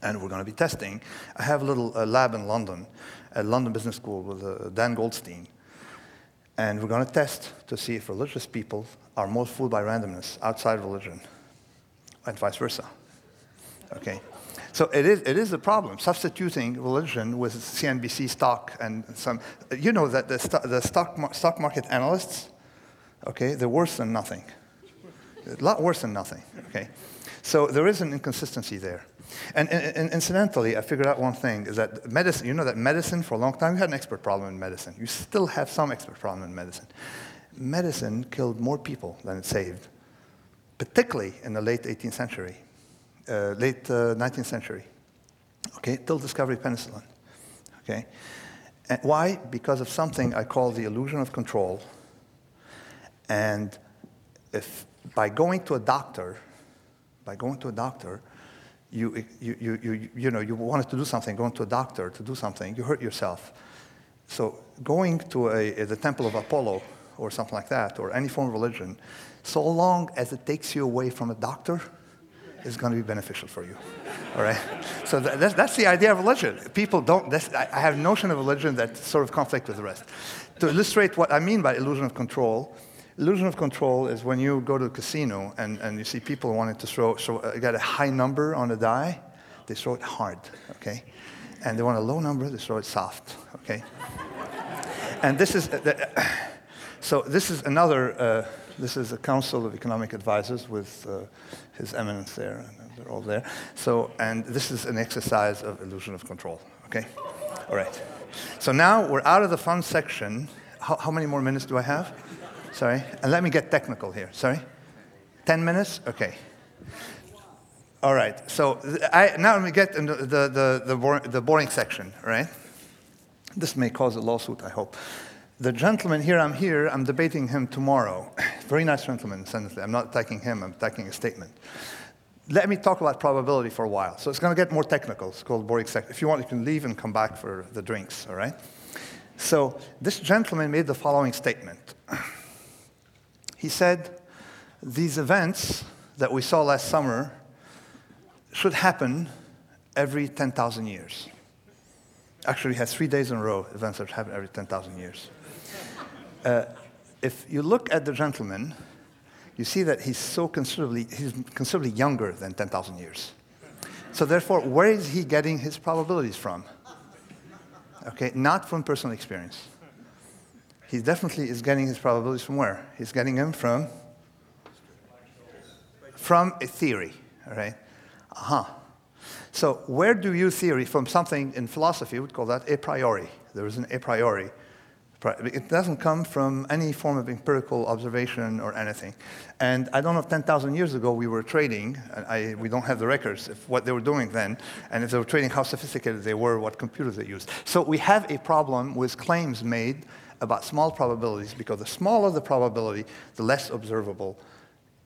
and we're going to be testing. I have a little uh, lab in London, at London Business School with uh, Dan Goldstein, and we're going to test to see if religious people are more fooled by randomness outside religion, and vice versa. Okay. So it is, it is a problem, substituting religion with CNBC stock and some, you know that the, st- the stock, stock market analysts, okay, they're worse than nothing. A lot worse than nothing, okay? So there is an inconsistency there. And, and, and, incidentally, I figured out one thing is that medicine, you know that medicine for a long time, you had an expert problem in medicine. You still have some expert problem in medicine. Medicine killed more people than it saved, particularly in the late 18th century uh, late uh, 19th century, okay, till discovery of penicillin, okay? And why? Because of something I call the illusion of control. And if by going to a doctor, by going to a doctor, you, you, you, you, you, know, you wanted to do something, going to a doctor to do something, you hurt yourself. So going to a, the temple of Apollo or something like that, or any form of religion, so long as it takes you away from a doctor, is going to be beneficial for you. All right? So that's, that's the idea of religion. People don't, I have a notion of religion that sort of conflict with the rest. To illustrate what I mean by illusion of control, illusion of control is when you go to a casino and, and you see people wanting to throw, so, uh, get a high number on a die, they throw it hard, okay? And they want a low number, they throw it soft, okay? and this is, uh, so this is another, uh, this is a Council of Economic Advisors with uh, His Eminence there, and they're all there. So, and this is an exercise of illusion of control, okay? All right. So now we're out of the fun section. How, how many more minutes do I have? Sorry. And let me get technical here. Sorry. 10 minutes? Okay. All right. So I, now let me get into the, the, the, the boring section, right? This may cause a lawsuit, I hope. The gentleman here, I'm here, I'm debating him tomorrow. Very nice gentleman, incidentally. I'm not attacking him, I'm attacking a statement. Let me talk about probability for a while. So it's going to get more technical. It's called Boring Sec. If you want, you can leave and come back for the drinks, all right? So this gentleman made the following statement. He said, These events that we saw last summer should happen every 10,000 years. Actually, he has three days in a row, events that happen every 10,000 years. Uh, if you look at the gentleman, you see that he's so considerably, he's considerably younger than 10,000 years. So therefore, where is he getting his probabilities from? Okay, not from personal experience. He definitely is getting his probabilities from where? He's getting them from from a theory, all right? Uh-huh. So where do you theory from something in philosophy, we would call that a priori. There is an a priori it doesn't come from any form of empirical observation or anything. And I don't know if 10,000 years ago we were trading, I, we don't have the records of what they were doing then, and if they were trading, how sophisticated they were, what computers they used. So we have a problem with claims made about small probabilities because the smaller the probability, the less observable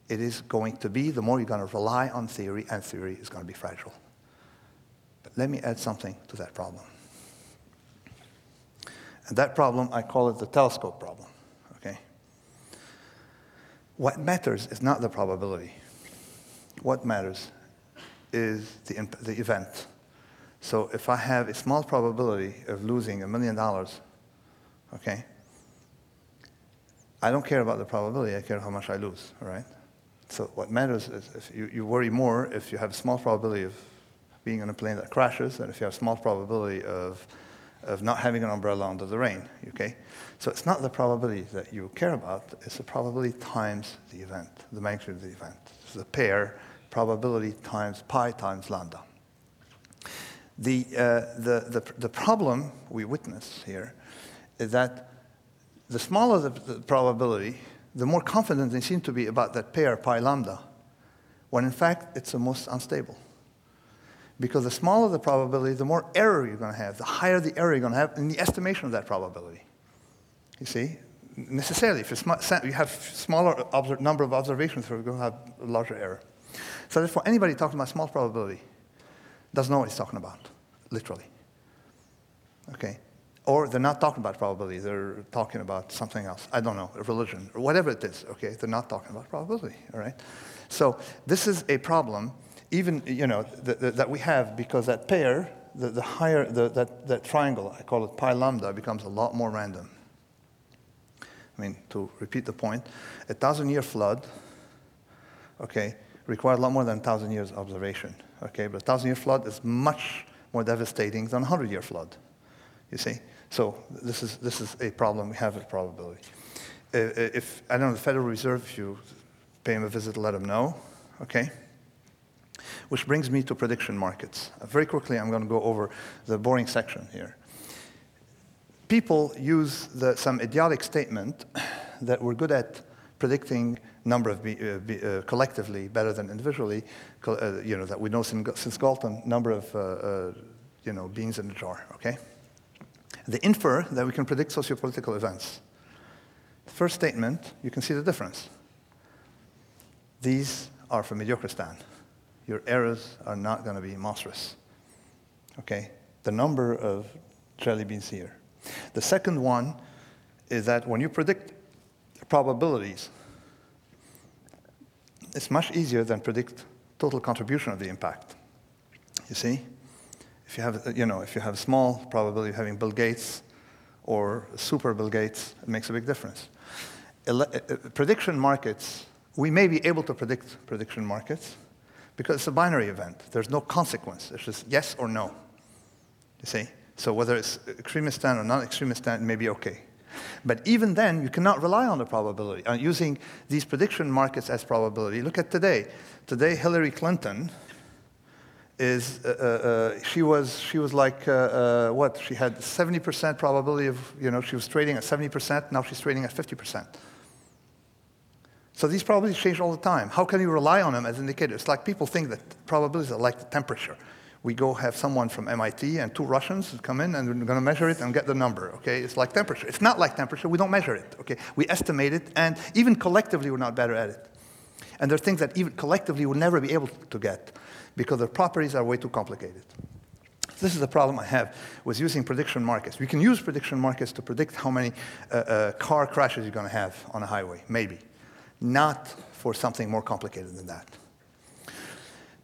it is going to be, the more you're going to rely on theory, and theory is going to be fragile. But let me add something to that problem. And that problem, I call it the telescope problem. Okay? What matters is not the probability. What matters is the, the event. So if I have a small probability of losing a million dollars, okay, I don't care about the probability, I care how much I lose, all right? So what matters is if you, you worry more if you have a small probability of being on a plane that crashes than if you have a small probability of of not having an umbrella under the rain, okay? So it's not the probability that you care about, it's the probability times the event, the magnitude of the event. It's the pair probability times pi times lambda. The, uh, the, the, the problem we witness here is that the smaller the, the probability, the more confident they seem to be about that pair pi lambda, when in fact it's the most unstable. Because the smaller the probability, the more error you're going to have, the higher the error you're going to have in the estimation of that probability. You see? Necessarily, if you have smaller number of observations, you're going to have a larger error. So therefore, anybody talking about small probability doesn't know what he's talking about, literally. Okay? Or they're not talking about probability, they're talking about something else. I don't know, religion, or whatever it is, okay? They're not talking about probability, all right? So this is a problem even, you know, th- th- that we have because that pair, the, the higher, the, that, that triangle, I call it pi lambda, becomes a lot more random. I mean, to repeat the point, a thousand year flood, okay, required a lot more than a thousand years observation, okay? But a thousand year flood is much more devastating than a hundred year flood, you see? So this is, this is a problem we have with probability. Uh, uh, if, I don't know, the Federal Reserve, if you pay him a visit, let him know, okay? Which brings me to prediction markets. Uh, very quickly, I'm going to go over the boring section here. People use the, some idiotic statement that we're good at predicting number of be, uh, be, uh, collectively better than individually. Uh, you know that we know since, Galton number of uh, uh, you know beans in a jar. Okay. They infer that we can predict sociopolitical events. First statement, you can see the difference. These are from Mediocristan. Your errors are not going to be monstrous. Okay? The number of jelly beans here. The second one is that when you predict probabilities, it's much easier than predict total contribution of the impact. You see? If you have, you know, if you have a small probability of having Bill Gates or super Bill Gates, it makes a big difference. Ele uh, prediction markets, we may be able to predict prediction markets because it's a binary event. There's no consequence. It's just yes or no. You see? So whether it's extremistan or not extremistan, it may be okay. But even then, you cannot rely on the probability, on using these prediction markets as probability. Look at today. Today, Hillary Clinton is, uh, uh, uh she, was, she was like, uh, uh what? She had 70% probability of, you know, she was trading at 70%, now she's trading at 50%. So these probabilities change all the time. How can you rely on them as indicators? Like people think that probabilities are like the temperature. We go have someone from MIT and two Russians come in and we're going to measure it and get the number, okay? It's like temperature. It's not like temperature. We don't measure it, okay? We estimate it, and even collectively, we're not better at it. And there are things that even collectively we'll never be able to get because the properties are way too complicated. This is the problem I have with using prediction markets. We can use prediction markets to predict how many uh, uh, car crashes you're going to have on a highway, maybe. Not for something more complicated than that.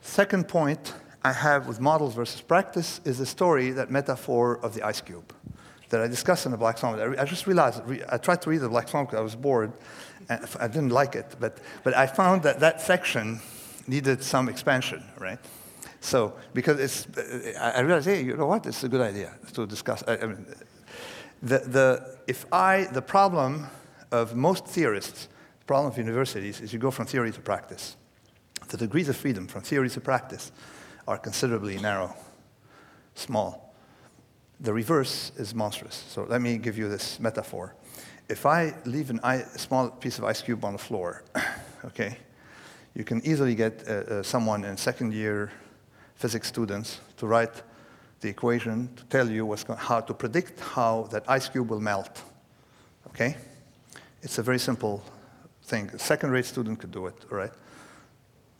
Second point I have with models versus practice is the story, that metaphor of the ice cube that I discussed in the Black Swan. I just realized, I tried to read the Black Swan because I was bored, and I didn't like it, but, but I found that that section needed some expansion, right? So, because it's, I realized, hey, you know what, it's a good idea to discuss. I, I mean, the, the, if I, the problem of most theorists, the problem of universities is you go from theory to practice. The degrees of freedom from theory to practice are considerably narrow, small. The reverse is monstrous. So let me give you this metaphor. If I leave a small piece of ice cube on the floor, okay, you can easily get uh, uh, someone in second year physics students to write the equation to tell you how to predict how that ice cube will melt. Okay? It's a very simple thing. A second rate student could do it, right?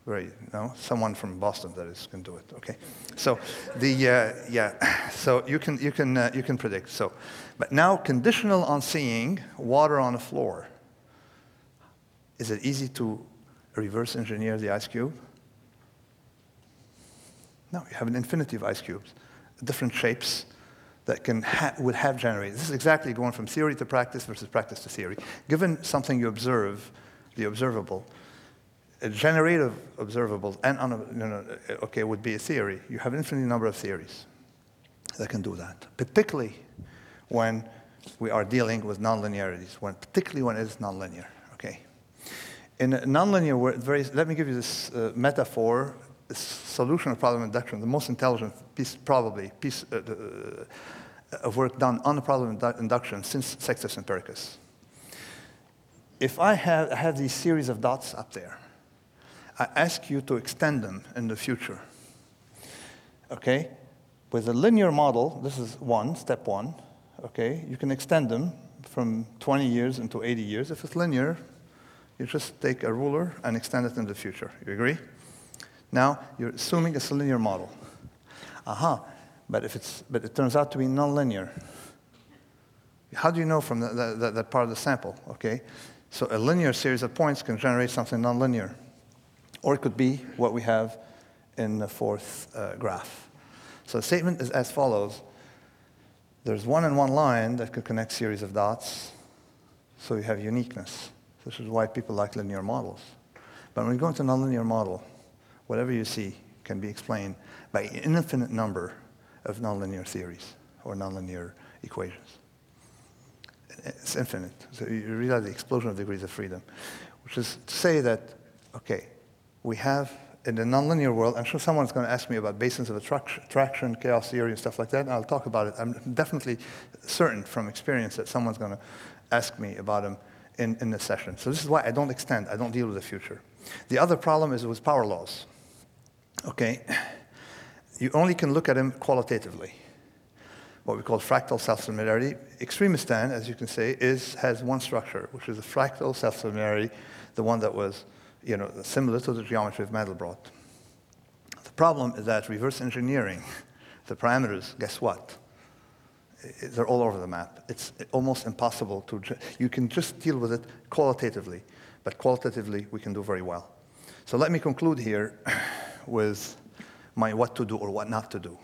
very, you know, someone from Boston that is can do it. Okay, so the uh, yeah, so you can you can uh, you can predict. So, but now conditional on seeing water on the floor. Is it easy to reverse engineer the ice cube? No, you have an infinity of ice cubes, different shapes that can ha- would have generated. This is exactly going from theory to practice versus practice to theory. Given something you observe, the observable, a generative observables and know, okay would be a theory. You have infinite number of theories that can do that, particularly when we are dealing with nonlinearities, when, particularly when it is nonlinear. Okay, in nonlinear, very, let me give you this uh, metaphor: solution of problem induction, the most intelligent piece, probably piece uh, uh, of work done on the problem of induction since Sextus Empiricus. If I have, I have these series of dots up there, I ask you to extend them in the future. Okay? With a linear model, this is one, step one, okay? You can extend them from 20 years into 80 years. If it's linear, you just take a ruler and extend it in the future. You agree? Now, you're assuming it's a linear model. Aha. But, if it's, but it turns out to be nonlinear. How do you know from that, that, part of the sample? Okay? So a linear series of points can generate something nonlinear. Or it could be what we have in the fourth uh, graph. So the statement is as follows. There's one and one line that could connect series of dots, so you have uniqueness. This is why people like linear models. But when you go into nonlinear model, whatever you see can be explained by an infinite number of nonlinear theories or nonlinear equations. It's infinite. So you realize the explosion of degrees of freedom, which is to say that, okay, we have in the nonlinear world, I'm sure someone's going to ask me about basins of attraction, chaos theory, and stuff like that, and I'll talk about it. I'm definitely certain from experience that someone's going to ask me about them in, in this session. So this is why I don't extend, I don't deal with the future. The other problem is with power laws. Okay? You only can look at them qualitatively. What we call fractal self-similarity. Extremistan, as you can say, is, has one structure, which is a fractal self-similarity, the one that was you know, similar to the geometry of Mandelbrot. The problem is that reverse engineering the parameters, guess what? They're all over the map. It's almost impossible to, you can just deal with it qualitatively, but qualitatively we can do very well. So let me conclude here with my what to do or what not to do.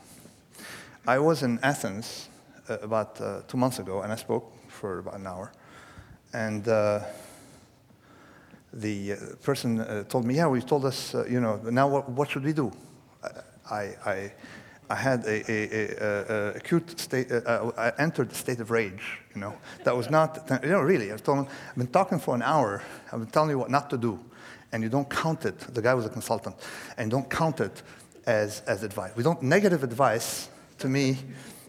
I was in Athens uh, about uh, two months ago, and I spoke for about an hour. And uh, the uh, person uh, told me, yeah, we told us, uh, you know, now what, what, should we do? I, I, I had a, a, a, a acute state, I entered a state of rage, you know. That was not, you know, really, I told him, I've been talking for an hour, I've been telling you what not to do, and you don't count it, the guy was a consultant, and don't count it as, as advice. We don't, negative advice, to me,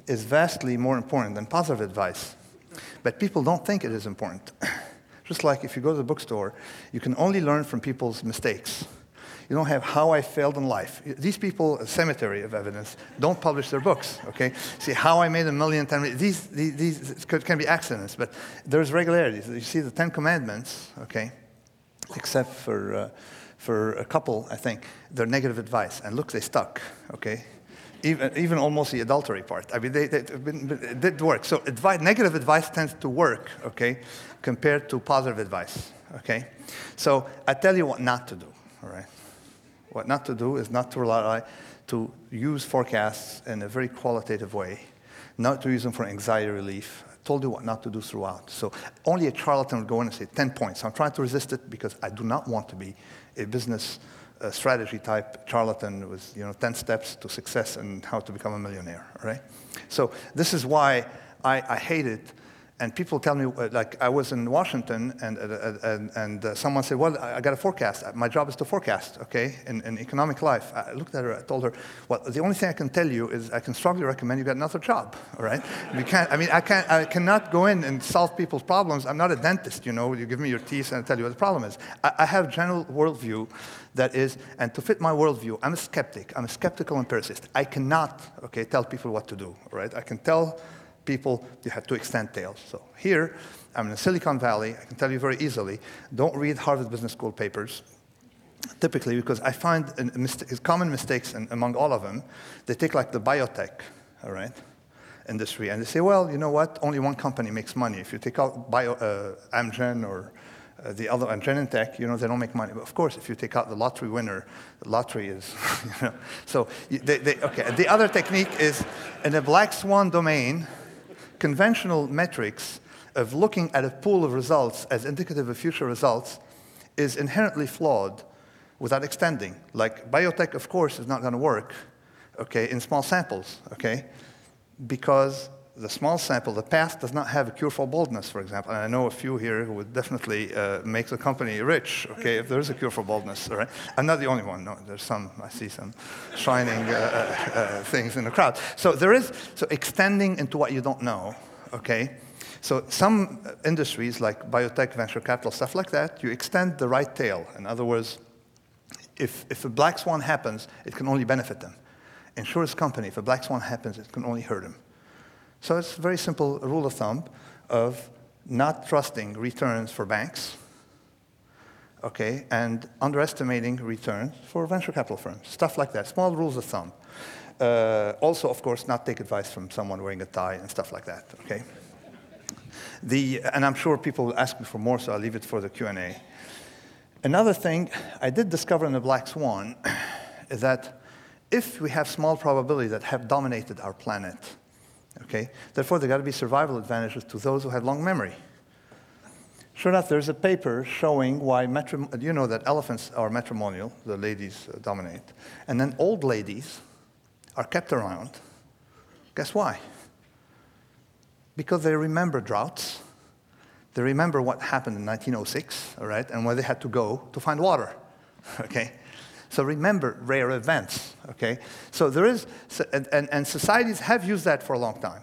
is vastly more important than positive advice. But people don't think it is important. Just like if you go to the bookstore, you can only learn from people's mistakes. You don't have how I failed in life. These people, a cemetery of evidence, don't publish their books, okay? See, how I made a million, million, these, these, these can be accidents, but there's regularities. You see the Ten Commandments, okay, except for, uh, for a couple, I think, they're negative advice. And look, they stuck, okay? Even, even almost the adultery part. I mean, they, they, it did work. So advice, negative advice tends to work, okay? compared to positive advice, okay? So I tell you what not to do, all right? What not to do is not to rely, to use forecasts in a very qualitative way, not to use them for anxiety relief. I told you what not to do throughout. So only a charlatan would go in and say 10 points. I'm trying to resist it because I do not want to be a business uh, strategy type charlatan with you know 10 steps to success and how to become a millionaire, right? So this is why I, I hate it and people tell me, uh, like, I was in Washington, and, uh, uh, and, and someone said, Well, I got a forecast. My job is to forecast, okay, in, in, economic life. I looked at her, I told her, Well, the only thing I can tell you is I can strongly recommend you get another job, all right? You can't, I mean, I, can't, I cannot go in and solve people's problems. I'm not a dentist, you know, you give me your teeth and I tell you what the problem is. I, I have general worldview that is, and to fit my worldview, I'm a skeptic. I'm a skeptical empiricist. I cannot, okay, tell people what to do, all right? I can tell people, you have to extend tails. So here, I'm in Silicon Valley. I can tell you very easily, don't read Harvard Business School papers. Typically, because I find a common mistakes in, among all of them, they take like the biotech, all right, industry, and they say, well, you know what? Only one company makes money. If you take out bio, uh, Amgen or uh, the other, and Genentech, you know, they don't make money. But of course, if you take out the lottery winner, the lottery is, you know. So, they, they, okay. The other technique is in the black swan domain, conventional metrics of looking at a pool of results as indicative of future results is inherently flawed without extending. Like biotech, of course, is not going to work, okay, in small samples, okay, because the small sample, the past does not have a cure for baldness, for example. And I know a few here who would definitely uh, make the company rich, okay, if there is a cure for baldness, all right? I'm not the only one. No, there's some, I see some shining uh, uh, uh, things in the crowd. So there is, so extending into what you don't know, okay? So some industries like biotech, venture capital, stuff like that, you extend the right tail. In other words, if, if a black swan happens, it can only benefit them. Insurance company, if a black swan happens, it can only hurt them. So it's a very simple rule of thumb of not trusting returns for banks, okay, and underestimating returns for venture capital firms, stuff like that, small rules of thumb. Uh, also, of course, not take advice from someone wearing a tie and stuff like that, okay? The, and I'm sure people will ask me for more, so I'll leave it for the Q&A. Another thing I did discover in the Black Swan is that if we have small probability that have dominated our planet, okay, therefore there got to be survival advantages to those who have long memory. Sure enough, there's a paper showing why, matrim- you know that elephants are matrimonial, the ladies uh, dominate, and then old ladies are kept around. Guess why? Because they remember droughts, they remember what happened in 1906, all right, and where they had to go to find water, okay? So remember rare events, okay? So there is, and, and, and societies have used that for a long time.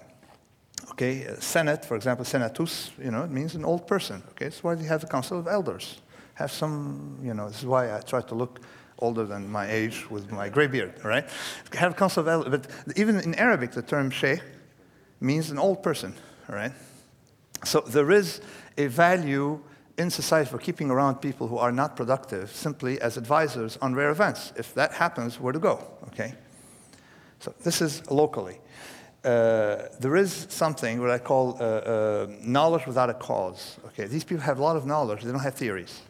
Okay, uh, Senate, for example, senatus, you know, it means an old person. Okay, that's why they have the Council of Elders. Have some, you know, this is why I try to look older than my age with my gray beard, right? Have Council of Elders, but even in Arabic, the term sheikh means an old person, all right? So there is a value in society for keeping around people who are not productive simply as advisors on rare events. If that happens, where to go, okay? So this is locally. Uh, there is something what I call uh, uh, knowledge without a cause. Okay, these people have a lot of knowledge, they don't have theories.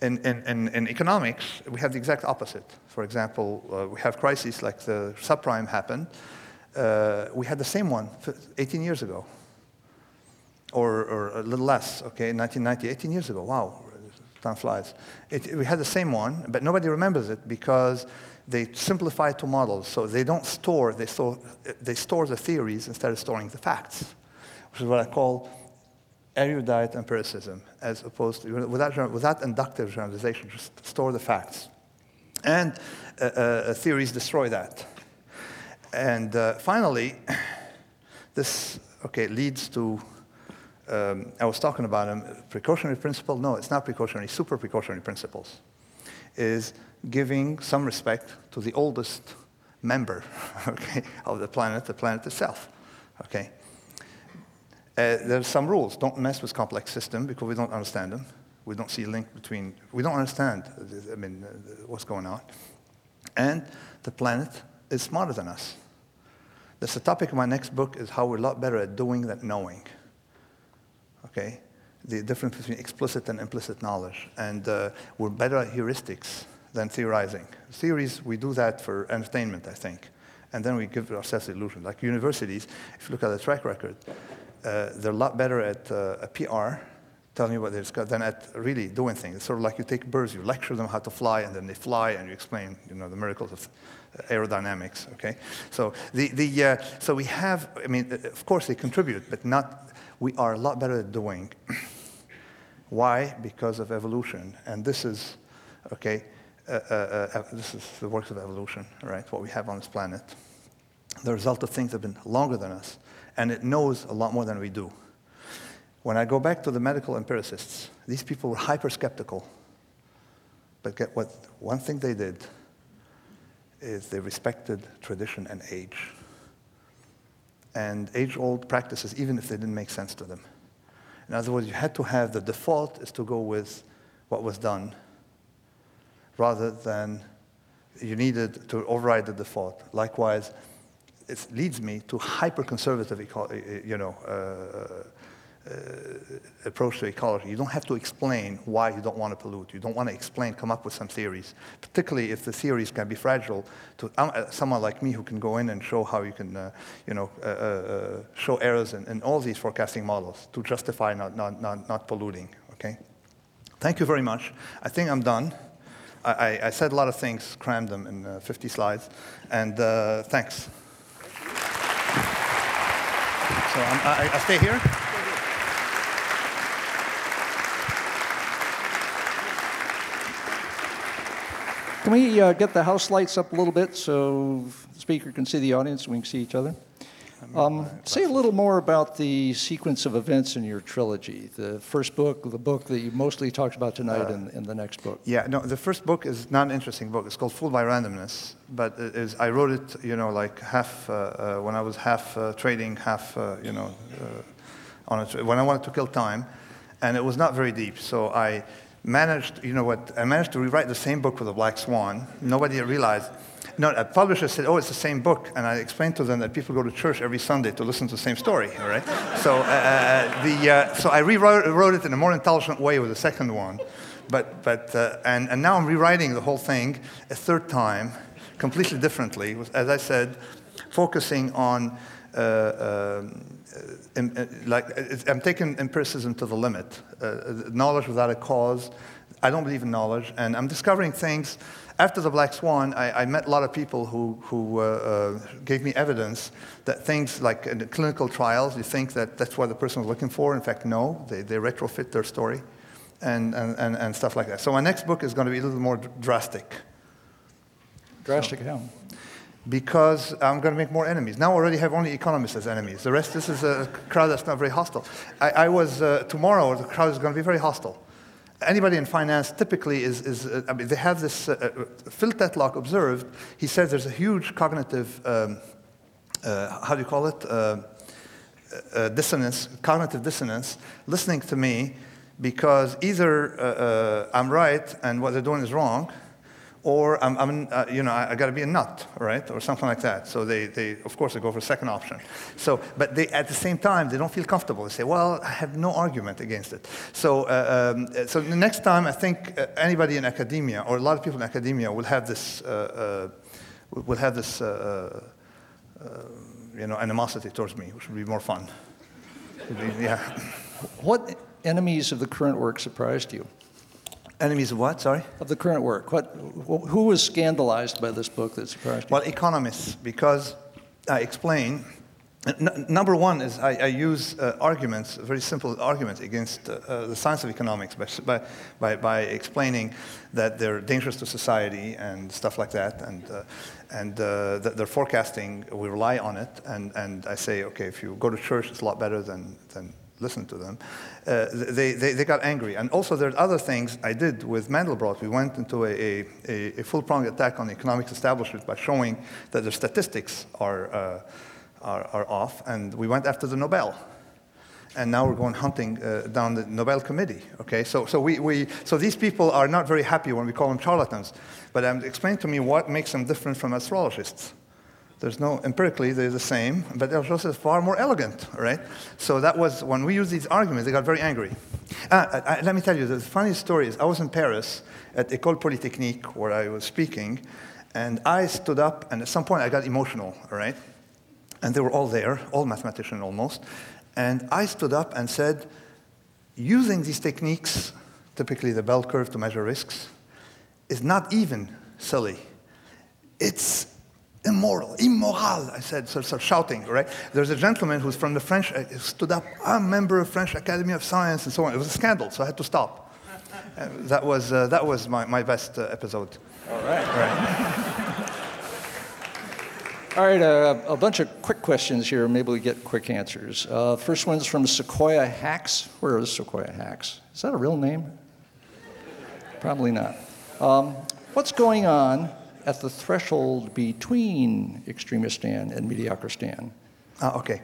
In, in, in, in economics, we have the exact opposite. For example, uh, we have crises like the subprime happened. Uh, we had the same one 18 years ago or, or a little less, okay, 1990, 18 years ago. Wow, time flies. It, we had the same one, but nobody remembers it because they simplify to models. So they don't store, they store, they store the theories instead of storing the facts, which is what I call erudite empiricism, as opposed to, without, without inductive generalization, just store the facts. And uh, uh, theories destroy that. And uh, finally, this, okay, leads to um, I was talking about them, precautionary principle. No, it's not precautionary, super precautionary principles. Is giving some respect to the oldest member okay, of the planet, the planet itself. Okay? Uh, there's some rules. Don't mess with complex systems because we don't understand them. We don't see a link between, we don't understand, I mean, uh, what's going on. And the planet is smarter than us. That's the topic of my next book is how we're a lot better at doing than knowing okay? The difference between explicit and implicit knowledge. And uh, we're better at heuristics than theorizing. Theories, we do that for entertainment, I think. And then we give ourselves the illusion. Like universities, if you look at the track record, uh, they're a lot better at uh, a PR, telling you what they discuss, than at really doing things. It's sort of like you take birds, you lecture them how to fly, and then they fly, and you explain, you know, the miracles of aerodynamics. Okay, so the the uh, so we have. I mean, of course they contribute, but not we are a lot better at doing. Why? Because of evolution. And this is, okay, uh, uh, uh, this is the works of evolution, right? What we have on this planet. The result of things have been longer than us, and it knows a lot more than we do. When I go back to the medical empiricists, these people were hyper skeptical. But get what? One thing they did is they respected tradition and age and age-old practices, even if they didn't make sense to them. In other words, you had to have the default is to go with what was done, rather than you needed to override the default. Likewise, it leads me to hyper-conservative, you know, uh, approach to ecology. You don't have to explain why you don't want to pollute. You don't want to explain, come up with some theories, particularly if the theories can be fragile to uh, someone like me who can go in and show how you can, uh, you know, uh, uh, show errors in, in, all these forecasting models to justify not, not, not, not polluting, okay? Thank you very much. I think I'm done. I, I said a lot of things, crammed them in uh, 50 slides, and thanks. So I, I stay here. Can we uh, get the house lights up a little bit so the speaker can see the audience and we can see each other? Um, say a little more about the sequence of events in your trilogy. The first book, the book that you mostly talked about tonight, uh, and, and, the next book. Yeah, no, the first book is not an interesting book. It's called Fooled by Randomness, but it is, I wrote it, you know, like half uh, uh, when I was half uh, trading, half, uh, you know, uh, on a, when I wanted to kill time, and it was not very deep. So I managed, you know what, I managed to rewrite the same book with a black swan. Nobody realized. No, a publisher said, oh, it's the same book. And I explained to them that people go to church every Sunday to listen to the same story, all right? so, uh, uh, the, uh, so I rewrote wrote it in a more intelligent way with the second one. But, but, uh, and, and now I'm rewriting the whole thing a third time completely differently. As I said, focusing on uh, uh, uh, like I'm taking empiricism to the limit. knowledge without a cause. I don't believe in knowledge, and I'm discovering things. After the Black Swan, I, I met a lot of people who, who uh, uh, gave me evidence that things like in clinical trials, you think that that's what the person was looking for. In fact, no, they, they retrofit their story and, and, and, and stuff like that. So my next book is going to be a little more drastic. Drastic so, how? Because I'm going to make more enemies. Now I already have only economists as enemies. The rest, this is a crowd that's not very hostile. I, I was, uh, tomorrow, the crowd is going to be very hostile. Anybody in finance typically is, is uh, I mean, they have this, uh, uh Phil Tetlock observed, he says there's a huge cognitive, um, uh, how do you call it? Uh, dissonance, cognitive dissonance, listening to me because either I'm right and what they're doing is wrong, or I'm, I'm uh, you know, I, I got to be a nut, right, or something like that. So they, they, of course, they go for the second option. So, but they, at the same time, they don't feel comfortable. They say, well, I have no argument against it. So, uh, um, so the next time, I think uh, anybody in academia, or a lot of people in academia, will have this, uh, uh, will have this, uh, you know, animosity towards me, which would be more fun. Be, yeah. What enemies of the current work surprised you? Enemies of what? Sorry. Of the current work. What? Who was scandalized by this book that surprised you? Well, economists, because I explain. N- number one is I, I use uh, arguments, very simple arguments against uh, uh, the science of economics by, by, by, explaining that they're dangerous to society and stuff like that, and, uh, and uh, that they're forecasting, we rely on it, and, and I say, okay, if you go to church, it's a lot better than, than listen to them, uh, they, they, they, got angry. And also, there's other things I did with Mandelbrot. We went into a, a, a full pronged attack on the economics establishment by showing that their statistics are, uh, are, are, off, and we went after the Nobel. And now we're going hunting uh, down the Nobel Committee. Okay, so, so, we, we, so these people are not very happy when we call them charlatans. But um, explain to me what makes them different from astrologists. There's no, empirically, they're the same, but they're also far more elegant, right? So that was, when we used these arguments, they got very angry. Uh, I, let me tell you, the funny story is I was in Paris at École Polytechnique where I was speaking, and I stood up, and at some point I got emotional, all right? And they were all there, all mathematicians almost. And I stood up and said, using these techniques, typically the bell curve to measure risks, is not even silly. It's immoral, immoral, I said, sort of shouting, right? There's a gentleman who's from the French, uh, stood up, I'm a member of French Academy of Science, and so on. It was a scandal, so I had to stop. Uh, that was, uh, that was my, my best uh, episode. All right. All right. All right, uh, a bunch of quick questions here. Maybe we get quick answers. Uh, first one's from Sequoia Hacks. Where is Sequoia Hacks? Is that a real name? Probably not. Um, what's going on at the threshold between extremistan and mediocristan? Uh, okay.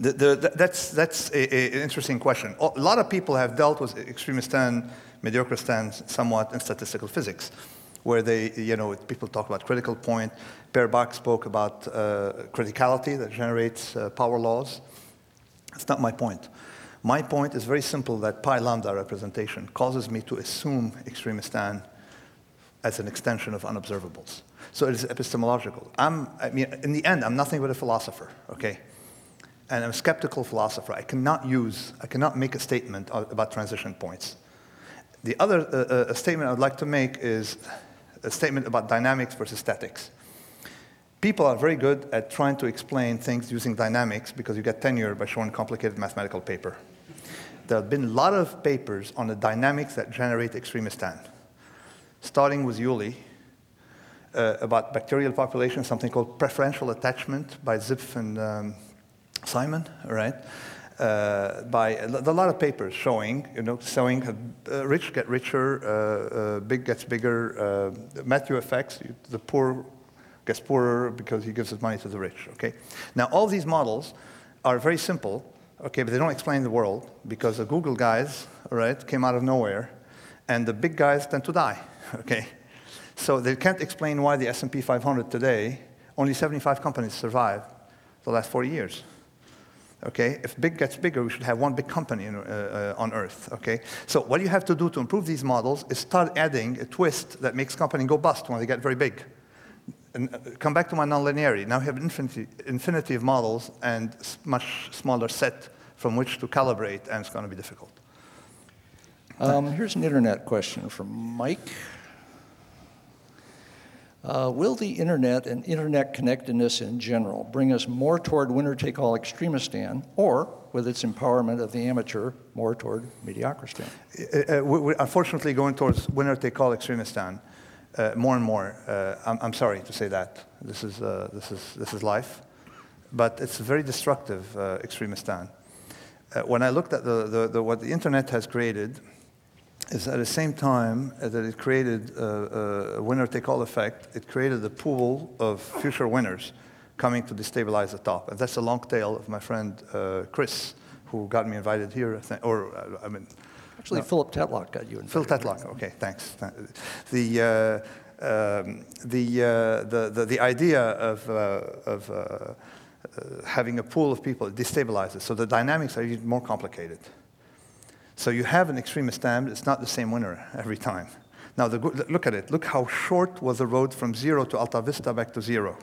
The, the, that's that's a, a, an interesting question. A lot of people have dealt with extremistan, mediocristan somewhat in statistical physics, where they, you know, people talk about critical point. Per Bak spoke about uh, criticality that generates uh, power laws. That's not my point. My point is very simple that pi lambda representation causes me to assume extremistan as an extension of unobservables. So it is epistemological. I'm, I mean, in the end, I'm nothing but a philosopher, okay? And I'm a skeptical philosopher. I cannot use, I cannot make a statement about transition points. The other uh, uh, statement I'd like to make is a statement about dynamics versus statics. People are very good at trying to explain things using dynamics because you get tenure by showing complicated mathematical paper. There have been a lot of papers on the dynamics that generate extremistan starting with Yule, uh, about bacterial population, something called preferential attachment by Zipf and um, Simon, right? Uh, by a, lot of papers showing, you know, showing uh, rich get richer, uh, uh big gets bigger, uh, Matthew effects, the poor gets poorer because he gives his money to the rich, okay? Now, all these models are very simple, okay, but they don't explain the world because the Google guys, right, came out of nowhere, and the big guys tend to die, okay? So they can't explain why the S&P 500 today, only 75 companies survive the last 40 years. Okay, if big gets bigger, we should have one big company in, uh, uh, on Earth. Okay, so what you have to do to improve these models is start adding a twist that makes company go bust when they get very big. and uh, come back to my nonlinearity. Now we have infinity, infinity of models and much smaller set from which to calibrate, and it's going to be difficult. Um, here's an internet question from Mike. Uh, will the internet and internet connectedness in general bring us more toward winner take all extremistan, or, with its empowerment of the amateur, more toward mediocristan? Uh, uh, we- We're unfortunately going towards winner take all extremistan uh, more and more. Uh, I'm, I'm sorry to say that. This is, uh, this is, this is life. But it's very destructive extremistan. When I looked at the, the, the, what the internet has created, is at the same time that it created a, a winner take all effect, it created a pool of future winners coming to destabilize the top. And that's a long tail of my friend uh, Chris, who got me invited here, or uh, I mean, Actually, Philip Tetlock got you in. Phil Tetlock. Okay, thanks. The, uh, um, the, uh, the, the, the idea of, uh, of having a pool of people destabilizes. So the dynamics are even more complicated. So you have an extremistan, it's not the same winner every time. Now, the, look at it. Look how short was the road from zero to Alta Vista back to zero.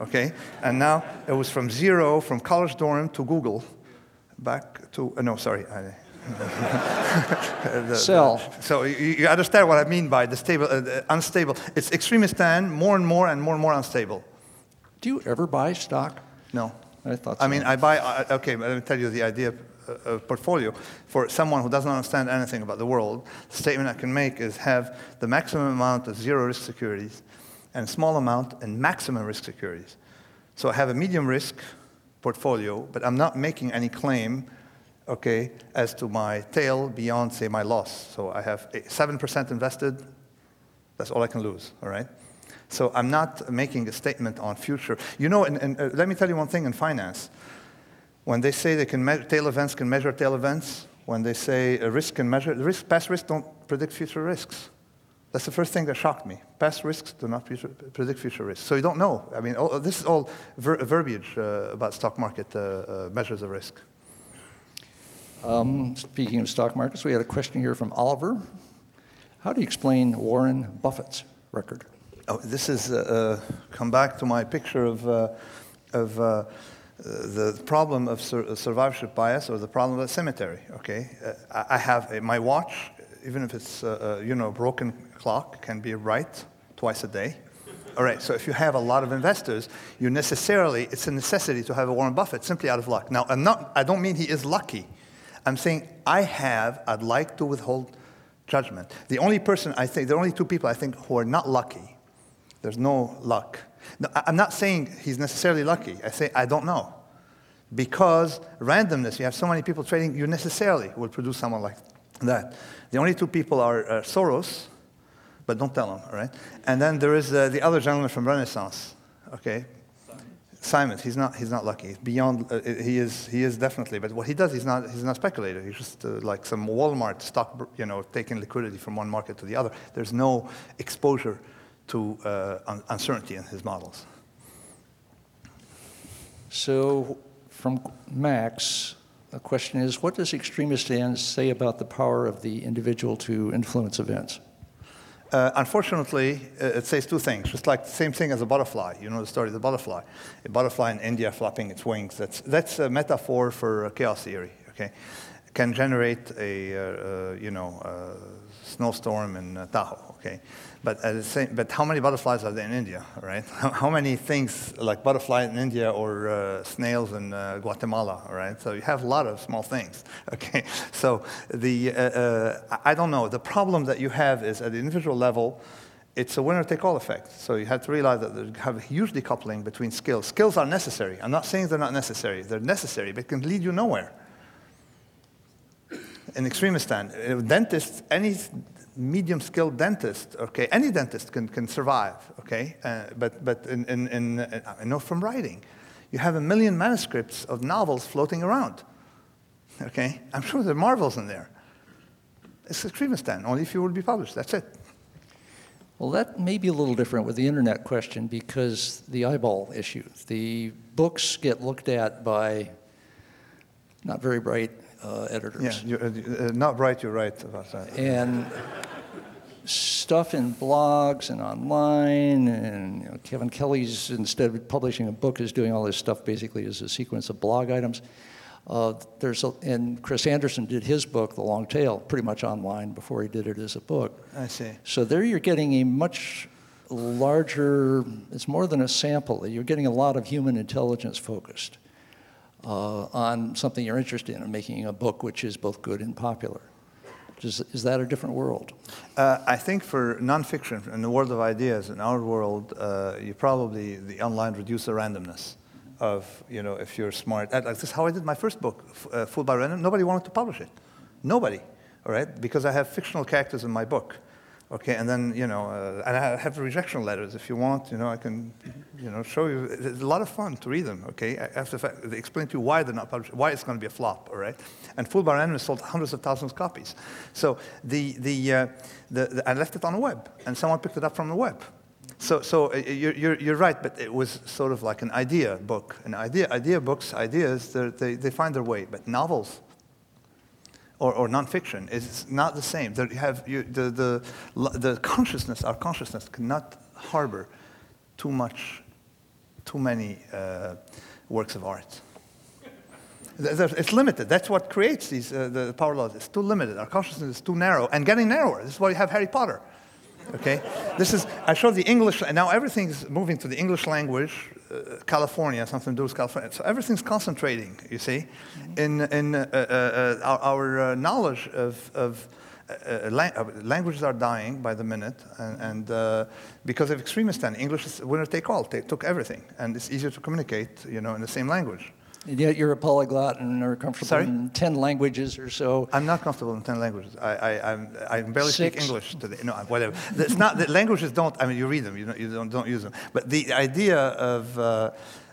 Okay? And now it was from zero, from college dorm to Google, back to, uh, no, sorry. I, the- Sell. so you, you understand what I mean by the stable, uh, the unstable. It's extremistan, more and more and more and more unstable. Do you ever buy stock? No. I thought so. I mean, I buy, uh, okay, let me tell you the idea a portfolio. For someone who doesn't understand anything about the world, the statement I can make is have the maximum amount of zero risk securities and small amount and maximum risk securities. So I have a medium risk portfolio, but I'm not making any claim, okay, as to my tail beyond, say, my loss. So I have a- 7% invested, that's all I can lose, all right? So I'm not making a statement on future. You know, and, and uh, let me tell you one thing in finance. When they say they can measure, tail events can measure tail events, when they say a risk can measure, the risk, past risks don't predict future risks. That's the first thing that shocked me. Past risks do not future, predict future risks. So you don't know. I mean, all, this is all ver, verbiage uh, about stock market uh, uh, measures of risk. Um, speaking of stock markets, we had a question here from Oliver. How do you explain Warren Buffett's record? Oh, this is uh, uh, come back to my picture of, uh, of uh, the problem of sur- survivorship bias or the problem of cemetery. Okay, uh, I have a, my watch, even if it's uh, uh, you know a broken clock, can be right twice a day. All right, so if you have a lot of investors, you necessarily it's a necessity to have a Warren Buffett simply out of luck. Now, I'm not. I don't mean he is lucky. I'm saying I have. I'd like to withhold judgment. The only person I think, the only two people I think who are not lucky there's no luck. I'm not saying he's necessarily lucky. I say I don't know. Because randomness, you have so many people trading, you necessarily will produce someone like that. The only two people are uh, Soros, but don't tell him, all right? And then there is uh, the other gentleman from Renaissance, okay? Simon, he's not, he's not lucky. Beyond, uh, he, is, he is definitely, but what he does, he's not, he's not speculator. He's just uh, like some Walmart stock, you know, taking liquidity from one market to the other. There's no exposure to uh, un- uncertainty in his models. So, from Max, the question is what does extremistan say about the power of the individual to influence events? Uh, unfortunately, uh, it says two things, It's like the same thing as a butterfly. You know the story of the butterfly. A butterfly in India flapping its wings. That's, that's a metaphor for chaos theory, okay? Can generate a, uh, uh, you know, uh, snowstorm in uh, Tahoe, okay? But, the same, but how many butterflies are there in India, right? How, many things like butterfly in India or uh, snails in uh, Guatemala, right? So you have a lot of small things, okay? So the, uh, uh, I don't know. The problem that you have is at the individual level, it's a winner-take-all effect. So you have to realize that you have a huge decoupling between skills. Skills are necessary. I'm not saying they're not necessary. They're necessary, but it can lead you nowhere in extremistan. A dentist, any medium skilled dentist, okay, any dentist can, can survive, okay? Uh, but but in, in, in, I know from writing, you have a million manuscripts of novels floating around, okay? I'm sure there are marvels in there. It's a extremistan, only if you will be published, that's it. Well, that may be a little different with the internet question because the eyeball issue. The books get looked at by not very bright uh, editors. Yeah, you're, uh, uh, not right, you're right about that. And stuff in blogs and online, and you know, Kevin Kelly's, instead of publishing a book, is doing all this stuff basically as a sequence of blog items. Uh, there's a, and Chris Anderson did his book, The Long Tail, pretty much online before he did it as a book. I see. So there you're getting a much larger, it's more than a sample. You're getting a lot of human intelligence focused uh, on something you're interested in, and making a book which is both good and popular. Is, is that a different world? Uh, I think for nonfiction, in the world of ideas, in our world, uh, you probably, the online reduce the randomness of, you know, if you're smart. Like this is how I did my first book, uh, Fooled by Random. Nobody wanted to publish it. Nobody, all right? Because I have fictional characters in my book. Okay, and then, you know, uh, and I have rejection letters. If you want, you know, I can, you know, show you. It's a lot of fun to read them, okay? After they explain to you why they're not published, why it's going to be a flop, all right? And Fooled by sold hundreds of thousands of copies. So the, the, uh, the, the, I left it on the web, and someone picked it up from the web. So, so uh, you're, you're, you're, right, but it was sort of like an idea book. An idea, idea books, ideas, they, they find their way. But novels, or, or nonfiction is not the same. They have you, the, the, the consciousness, our consciousness cannot harbor too much, too many uh, works of art. It's limited. That's what creates these, uh, the power laws. It's too limited. Our consciousness is too narrow and getting narrower. This is why you have Harry Potter. Okay? This is, I showed the English, and now everything's moving to the English language, uh, California, something to do with California. So everything's concentrating, you see, in, in uh, uh, uh our, our uh, knowledge of, of uh, languages are dying by the minute, and, and because of extremistan English is winner take all, they took everything, and it's easier to communicate, you know, in the same language. And yet you're a polyglot and are comfortable Sorry? in 10 languages or so. I'm not comfortable in 10 languages. I, I, I'm, I barely Six. speak English today. No, whatever. It's not that languages don't, I mean, you read them, you don't, you don't, don't use them. But the idea of, uh,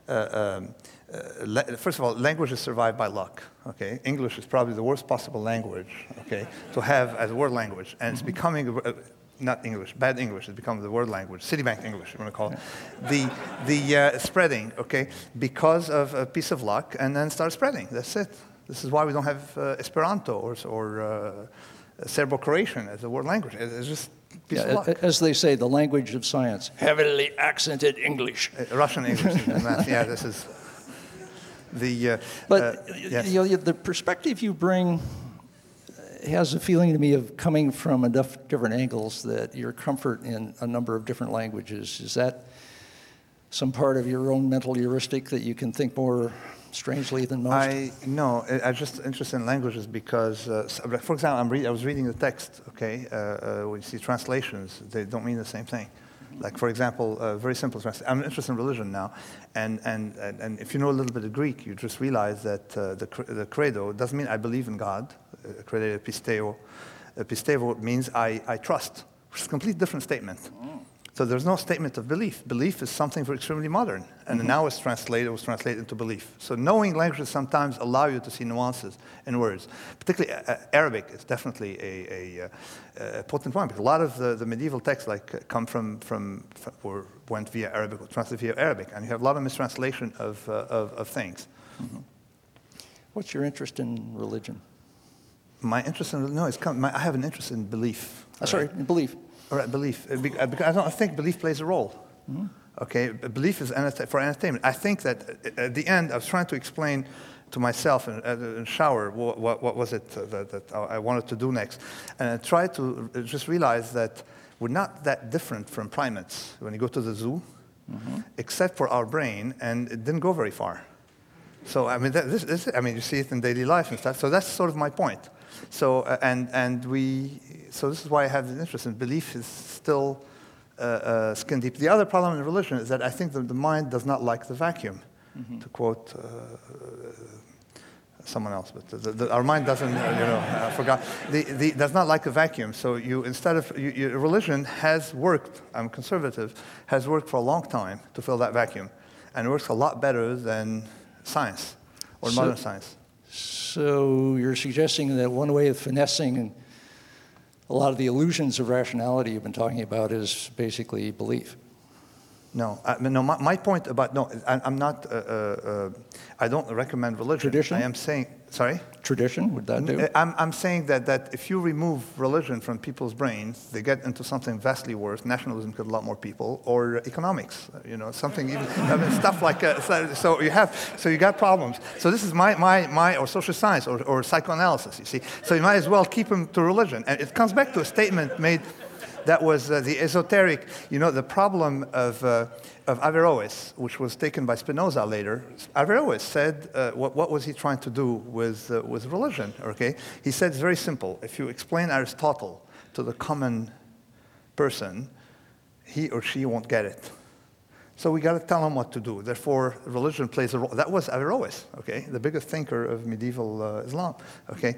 uh, um, uh, first of all, languages survive by luck. Okay, English is probably the worst possible language. Okay, to have as a word language, and it's mm-hmm. becoming not English, bad English has become the word language, Citibank English, you want to call it, the, the uh, spreading, okay, because of a piece of luck, and then start spreading. That's it. This is why we don't have uh, Esperanto or, or uh, Serbo-Croatian as a word language. It's just piece yeah, of luck. As they say, the language of science, heavily accented English. Uh, Russian English, yeah, this is the... Uh, but uh, yes. you know, the perspective you bring has a feeling to me of coming from enough different angles that your comfort in a number of different languages. Is that some part of your own mental heuristic that you can think more strangely than most? I no, I'm just interested in languages because, uh, for example, I was reading the text. Okay, uh, uh, when you see translations, they don't mean the same thing. Like, for example, uh, very simple. I'm interested in religion now, and, and, and, if you know a little bit of Greek, you just realize that uh, the, the credo doesn't mean I believe in God. Uh, credo pisteo. Pisteo means I, I trust, which is a completely different statement. So there's no statement of belief. Belief is something for extremely modern, and mm-hmm. now it's translated, it was translated into belief. So knowing languages sometimes allow you to see nuances in words. Particularly uh, uh Arabic is definitely a, a, uh, a, potent one, because a lot of the, the medieval texts like uh, come from, from, from, or went via Arabic or translated via Arabic, and you have a lot of mistranslation of, uh, of, of, things. Mm-hmm. What's your interest in religion? My interest in, no, it's come, my, I have an interest in belief. Sorry, in belief. All right, belief. Uh, uh, because I don't think belief plays a role. Mm-hmm. Okay, belief is for entertainment. I think that uh, at the end, I was trying to explain to myself in, in the shower what, what, what was it that, that, I wanted to do next. And I tried to just realize that we're not that different from primates when you go to the zoo, mm-hmm. except for our brain, and it didn't go very far. So, I mean, that, this, this, I mean, you see it in daily life and stuff. So that's sort of my point. So, uh, and, and we, so this is why I have this interest in belief is still uh, uh, skin deep. The other problem in religion is that I think that the mind does not like the vacuum, mm-hmm. to quote uh, someone else, but the, the, our mind doesn't, uh, you know, I forgot, the, the, does not like a vacuum. So you, instead of, you, your religion has worked, I'm conservative, has worked for a long time to fill that vacuum. And it works a lot better than science or so, modern science. So you're suggesting that one way of finessing a lot of the illusions of rationality you've been talking about is basically belief. No, I, no. My, my point about no, I, I'm not. Uh, uh, uh, I don't recommend religion. Tradition? I am saying. Sorry. Tradition, would that do? Uh, I'm, I'm saying that, that if you remove religion from people's brains, they get into something vastly worse. Nationalism killed a lot more people, or economics, uh, you know, something even I mean, stuff like uh, so, so you have so you got problems. So this is my my my or social science or, or psychoanalysis. You see, so you might as well keep them to religion, and it comes back to a statement made that was uh, the esoteric, you know, the problem of, uh, of Averroes, which was taken by Spinoza later. Averroes said, uh, what, what, was he trying to do with, uh, with religion, okay? He said it's very simple. If you explain Aristotle to the common person, he or she won't get it. So we got to tell them what to do. Therefore, religion plays a role. That was Averroes, okay, the biggest thinker of medieval uh, Islam, okay.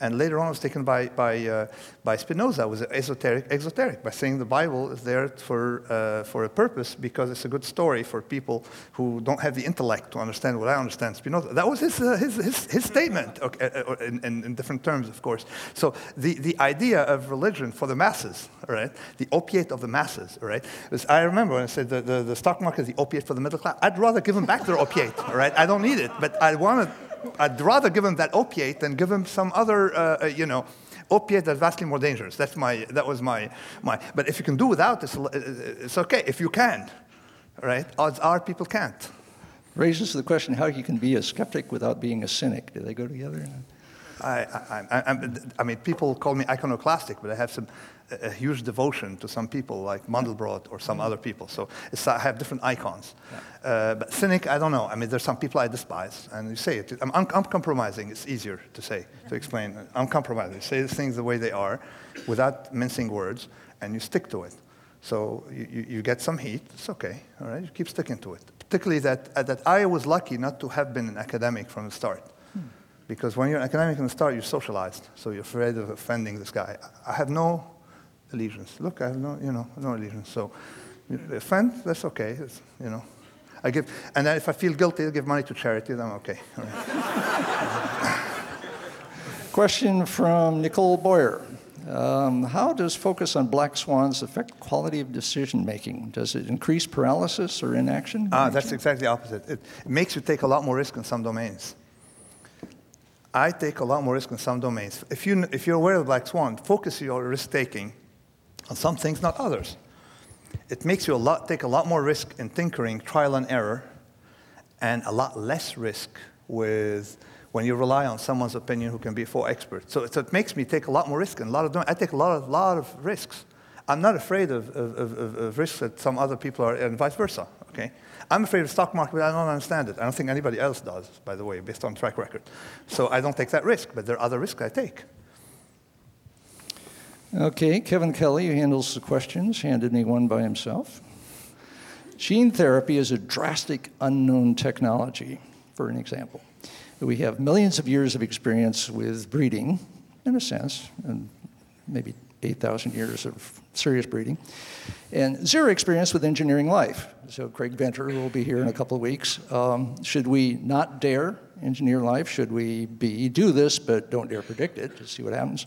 And later on, it was taken by, by, uh, by Spinoza. It was esoteric, exoteric, by saying the Bible is there for, uh, for a purpose because it's a good story for people who don't have the intellect to understand what I understand Spinoza. That was his, uh, his, his, his, statement, okay, uh, uh, in, in, in, different terms, of course. So the, the idea of religion for the masses, right, the opiate of the masses, right, is, I remember when I said the, the, the stock market is the opiate for the middle class. I'd rather give them back their opiate, right? I don't need it, but I want to I'd rather give him that opiate than give him some other, uh, uh, you know, opiate that's vastly more dangerous. That's my, that was my, my. But if you can do without, it's, it's okay. If you can, right? Odds are people can't. Raises the question how you can be a skeptic without being a cynic. Do they go together? I, I, I, I, mean, people call me iconoclastic, but I have some a huge devotion to some people like Mandelbrot or some mm-hmm. other people. So I have different icons. Yeah. Uh, but cynic, I don't know. I mean, there's some people I despise, and you say it. I'm uncompromising. It's easier to say, to explain. Uncompromising. You say things the way they are, without mincing words, and you stick to it. So you, you get some heat. It's okay. All right. You keep sticking to it. Particularly that uh, that I was lucky not to have been an academic from the start. Hmm. Because when you're an academic from the start, you're socialized, so you're afraid of offending this guy. I have no allegiance. Look, I have no, you know, no allegiance. So, offend, that's okay. It's, you know, I give, and then if I feel guilty, I give money to charity. Then I'm okay. Question from Nicole Boyer. Um, how does focus on black swans affect quality of decision making? Does it increase paralysis or inaction? Ah, that's exactly the opposite. It, it makes you take a lot more risk in some domains. I take a lot more risk in some domains. If, you, if you're aware of black swan, focus your risk taking on some things, not others. It makes you a lot, take a lot more risk in tinkering, trial and error, and a lot less risk with when you rely on someone's opinion who can be a faux expert. So, it makes me take a lot more risk and a lot of I take a lot of lot of risks. I'm not afraid of, of, of, of risks that some other people are, and vice versa. Okay, I'm afraid of stock market, but I don't understand it. I don't think anybody else does, by the way, based on track record. So I don't take that risk, but there are other risks I take. Okay, Kevin Kelly, handles the questions, handed me one by himself. Gene therapy is a drastic unknown technology, for an example. We have millions of years of experience with breeding, in a sense, and maybe 8,000 years of serious breeding, and zero experience with engineering life. So, Craig Venter, will be here in a couple of weeks, um, should we not dare engineer life? Should we be do this but don't dare predict it to see what happens?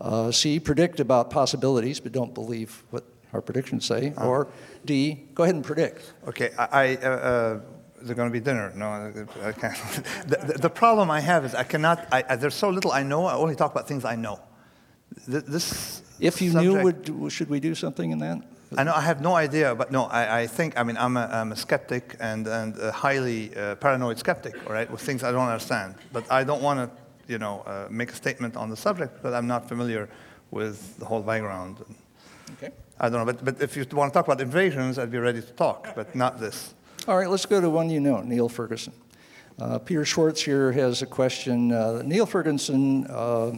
Uh, C, predict about possibilities, but don't believe what our predictions say. Uh, or D, go ahead and predict. Okay, I, I uh, uh there's going to be dinner. No, I can't. the, the, problem I have is I cannot, I, there's so little I know, I only talk about things I know. This if you subject, knew, would, should we do something in that? I know I have no idea, but no, I, I think, I mean, I'm a, I'm a skeptic and, and a highly uh, paranoid skeptic, all right, with things I don't understand. But I don't want to you know, uh, make a statement on the subject because I'm not familiar with the whole background. Okay. I don't know, but, but if you want to talk about invasions, I'd be ready to talk, but not this. All right, let's go to one you know, Niall Ferguson. Uh, Peter Schwartz here has a question. Uh, Niall Ferguson, uh,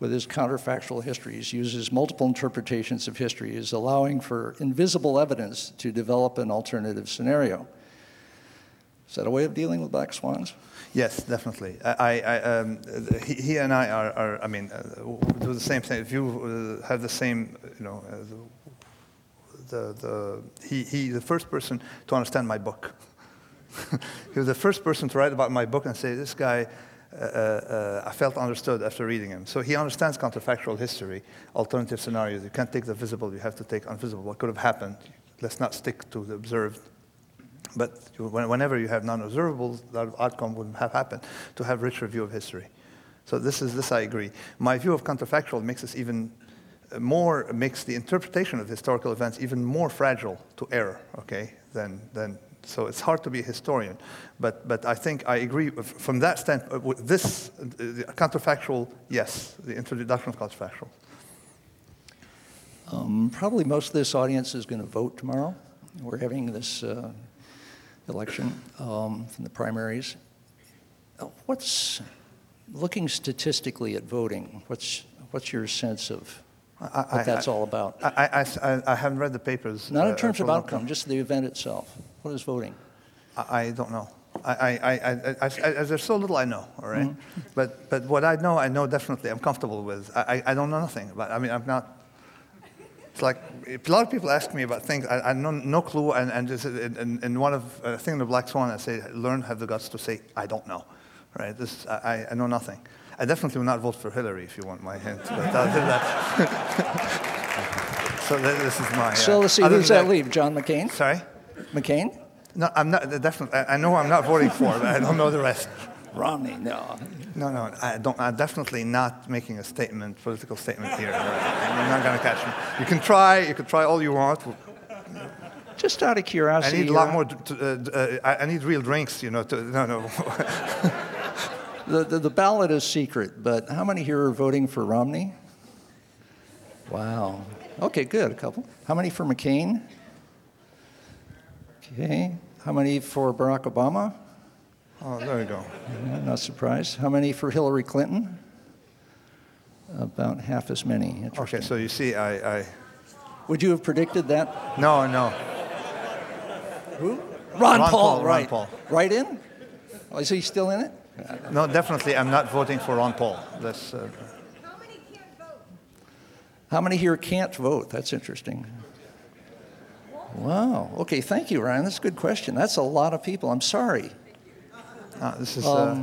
with his counterfactual histories, uses multiple interpretations of history as allowing for invisible evidence to develop an alternative scenario. Is that a way of dealing with black swans? Yes, definitely. I, I, um, he, he, and I are, are I mean, uh, do the same thing. If you uh, have the same, you know, uh, the, the, he, he, the first person to understand my book. he was the first person to write about my book and say, this guy, uh, uh, I felt understood after reading him. So he understands counterfactual history, alternative scenarios. You can't take the visible, you have to take invisible. What could have happened? let's not stick to the observed. But whenever you have non-observables, that outcome wouldn't have happened, to have richer view of history. So this is, this I agree. My view of counterfactual makes us even uh, more, makes the interpretation of historical events even more fragile to error, okay, than, than, so it's hard to be a historian. But, but I think I agree, from that standpoint, with this, uh, counterfactual, yes, the introduction of counterfactual. Um, Probably most of this audience is going to vote tomorrow. We're having this uh, election um, from the primaries. Uh, What's, looking statistically at voting, what's, what's your sense of I- what that's I- all about? I, I- I- I haven't read the papers. Not uh, in terms of outcome, just the event itself. What is voting? I, don't know. I, I, I, I, I, I, there's so little I know, all right? Mm-hmm. But, but what I know, I know definitely, I'm comfortable with. I, I, I don't know nothing But I mean, I'm not, it's like, a lot of people ask me about things, I, I know no clue, and, and just in, in- one of, uh, thing in the Black Swan, I say, learn, have the guts to say, I don't know, right? This, I, I- know nothing. I definitely will not vote for Hillary, if you want my hint, but I'll that. so that, this is my. Uh, So let's see, other who's than that leave? John McCain? Sorry? McCain? No, I'm not, definitely, I I know I'm not voting for, but I don't know the rest. Romney, no. No, no, I don't, I'm definitely not making a statement, political statement here. You're not going to catch me. You can try, you can try all you want. Just out of curiosity. I curiosity. need a lot uh, more, to, uh, uh, I I need real drinks, you know, to, no, no. The, the, the ballot is secret, but how many here are voting for Romney? Wow. Okay, good, a couple. How many for McCain? Okay. How many for Barack Obama? Oh, there you go. Yeah, Not surprised. How many for Hillary Clinton? About half as many. Okay, so you see, I, I, Would you have predicted that? no, no. Who? Ron, Ron Paul, Paul, Ron right. Paul. Right in? Oh, is he still in it? No, definitely, I'm not voting for Ron Paul. That's, uh, How many can't vote? How many here can't vote? That's interesting. Wow. Okay, thank you, Ryan. That's a good question. That's a lot of people. I'm sorry. Uh, this is, uh,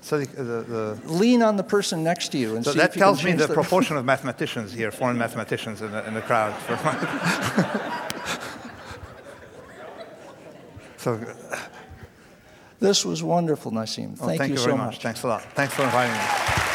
so the, the, the Lean on the person next to you and so see that if you can tells me the proportion of mathematicians here, foreign mathematicians in the, in the crowd. so, uh, This was wonderful, Nassim. well, Thank, thank you, you so much. much. Thanks a lot. Thanks for inviting me.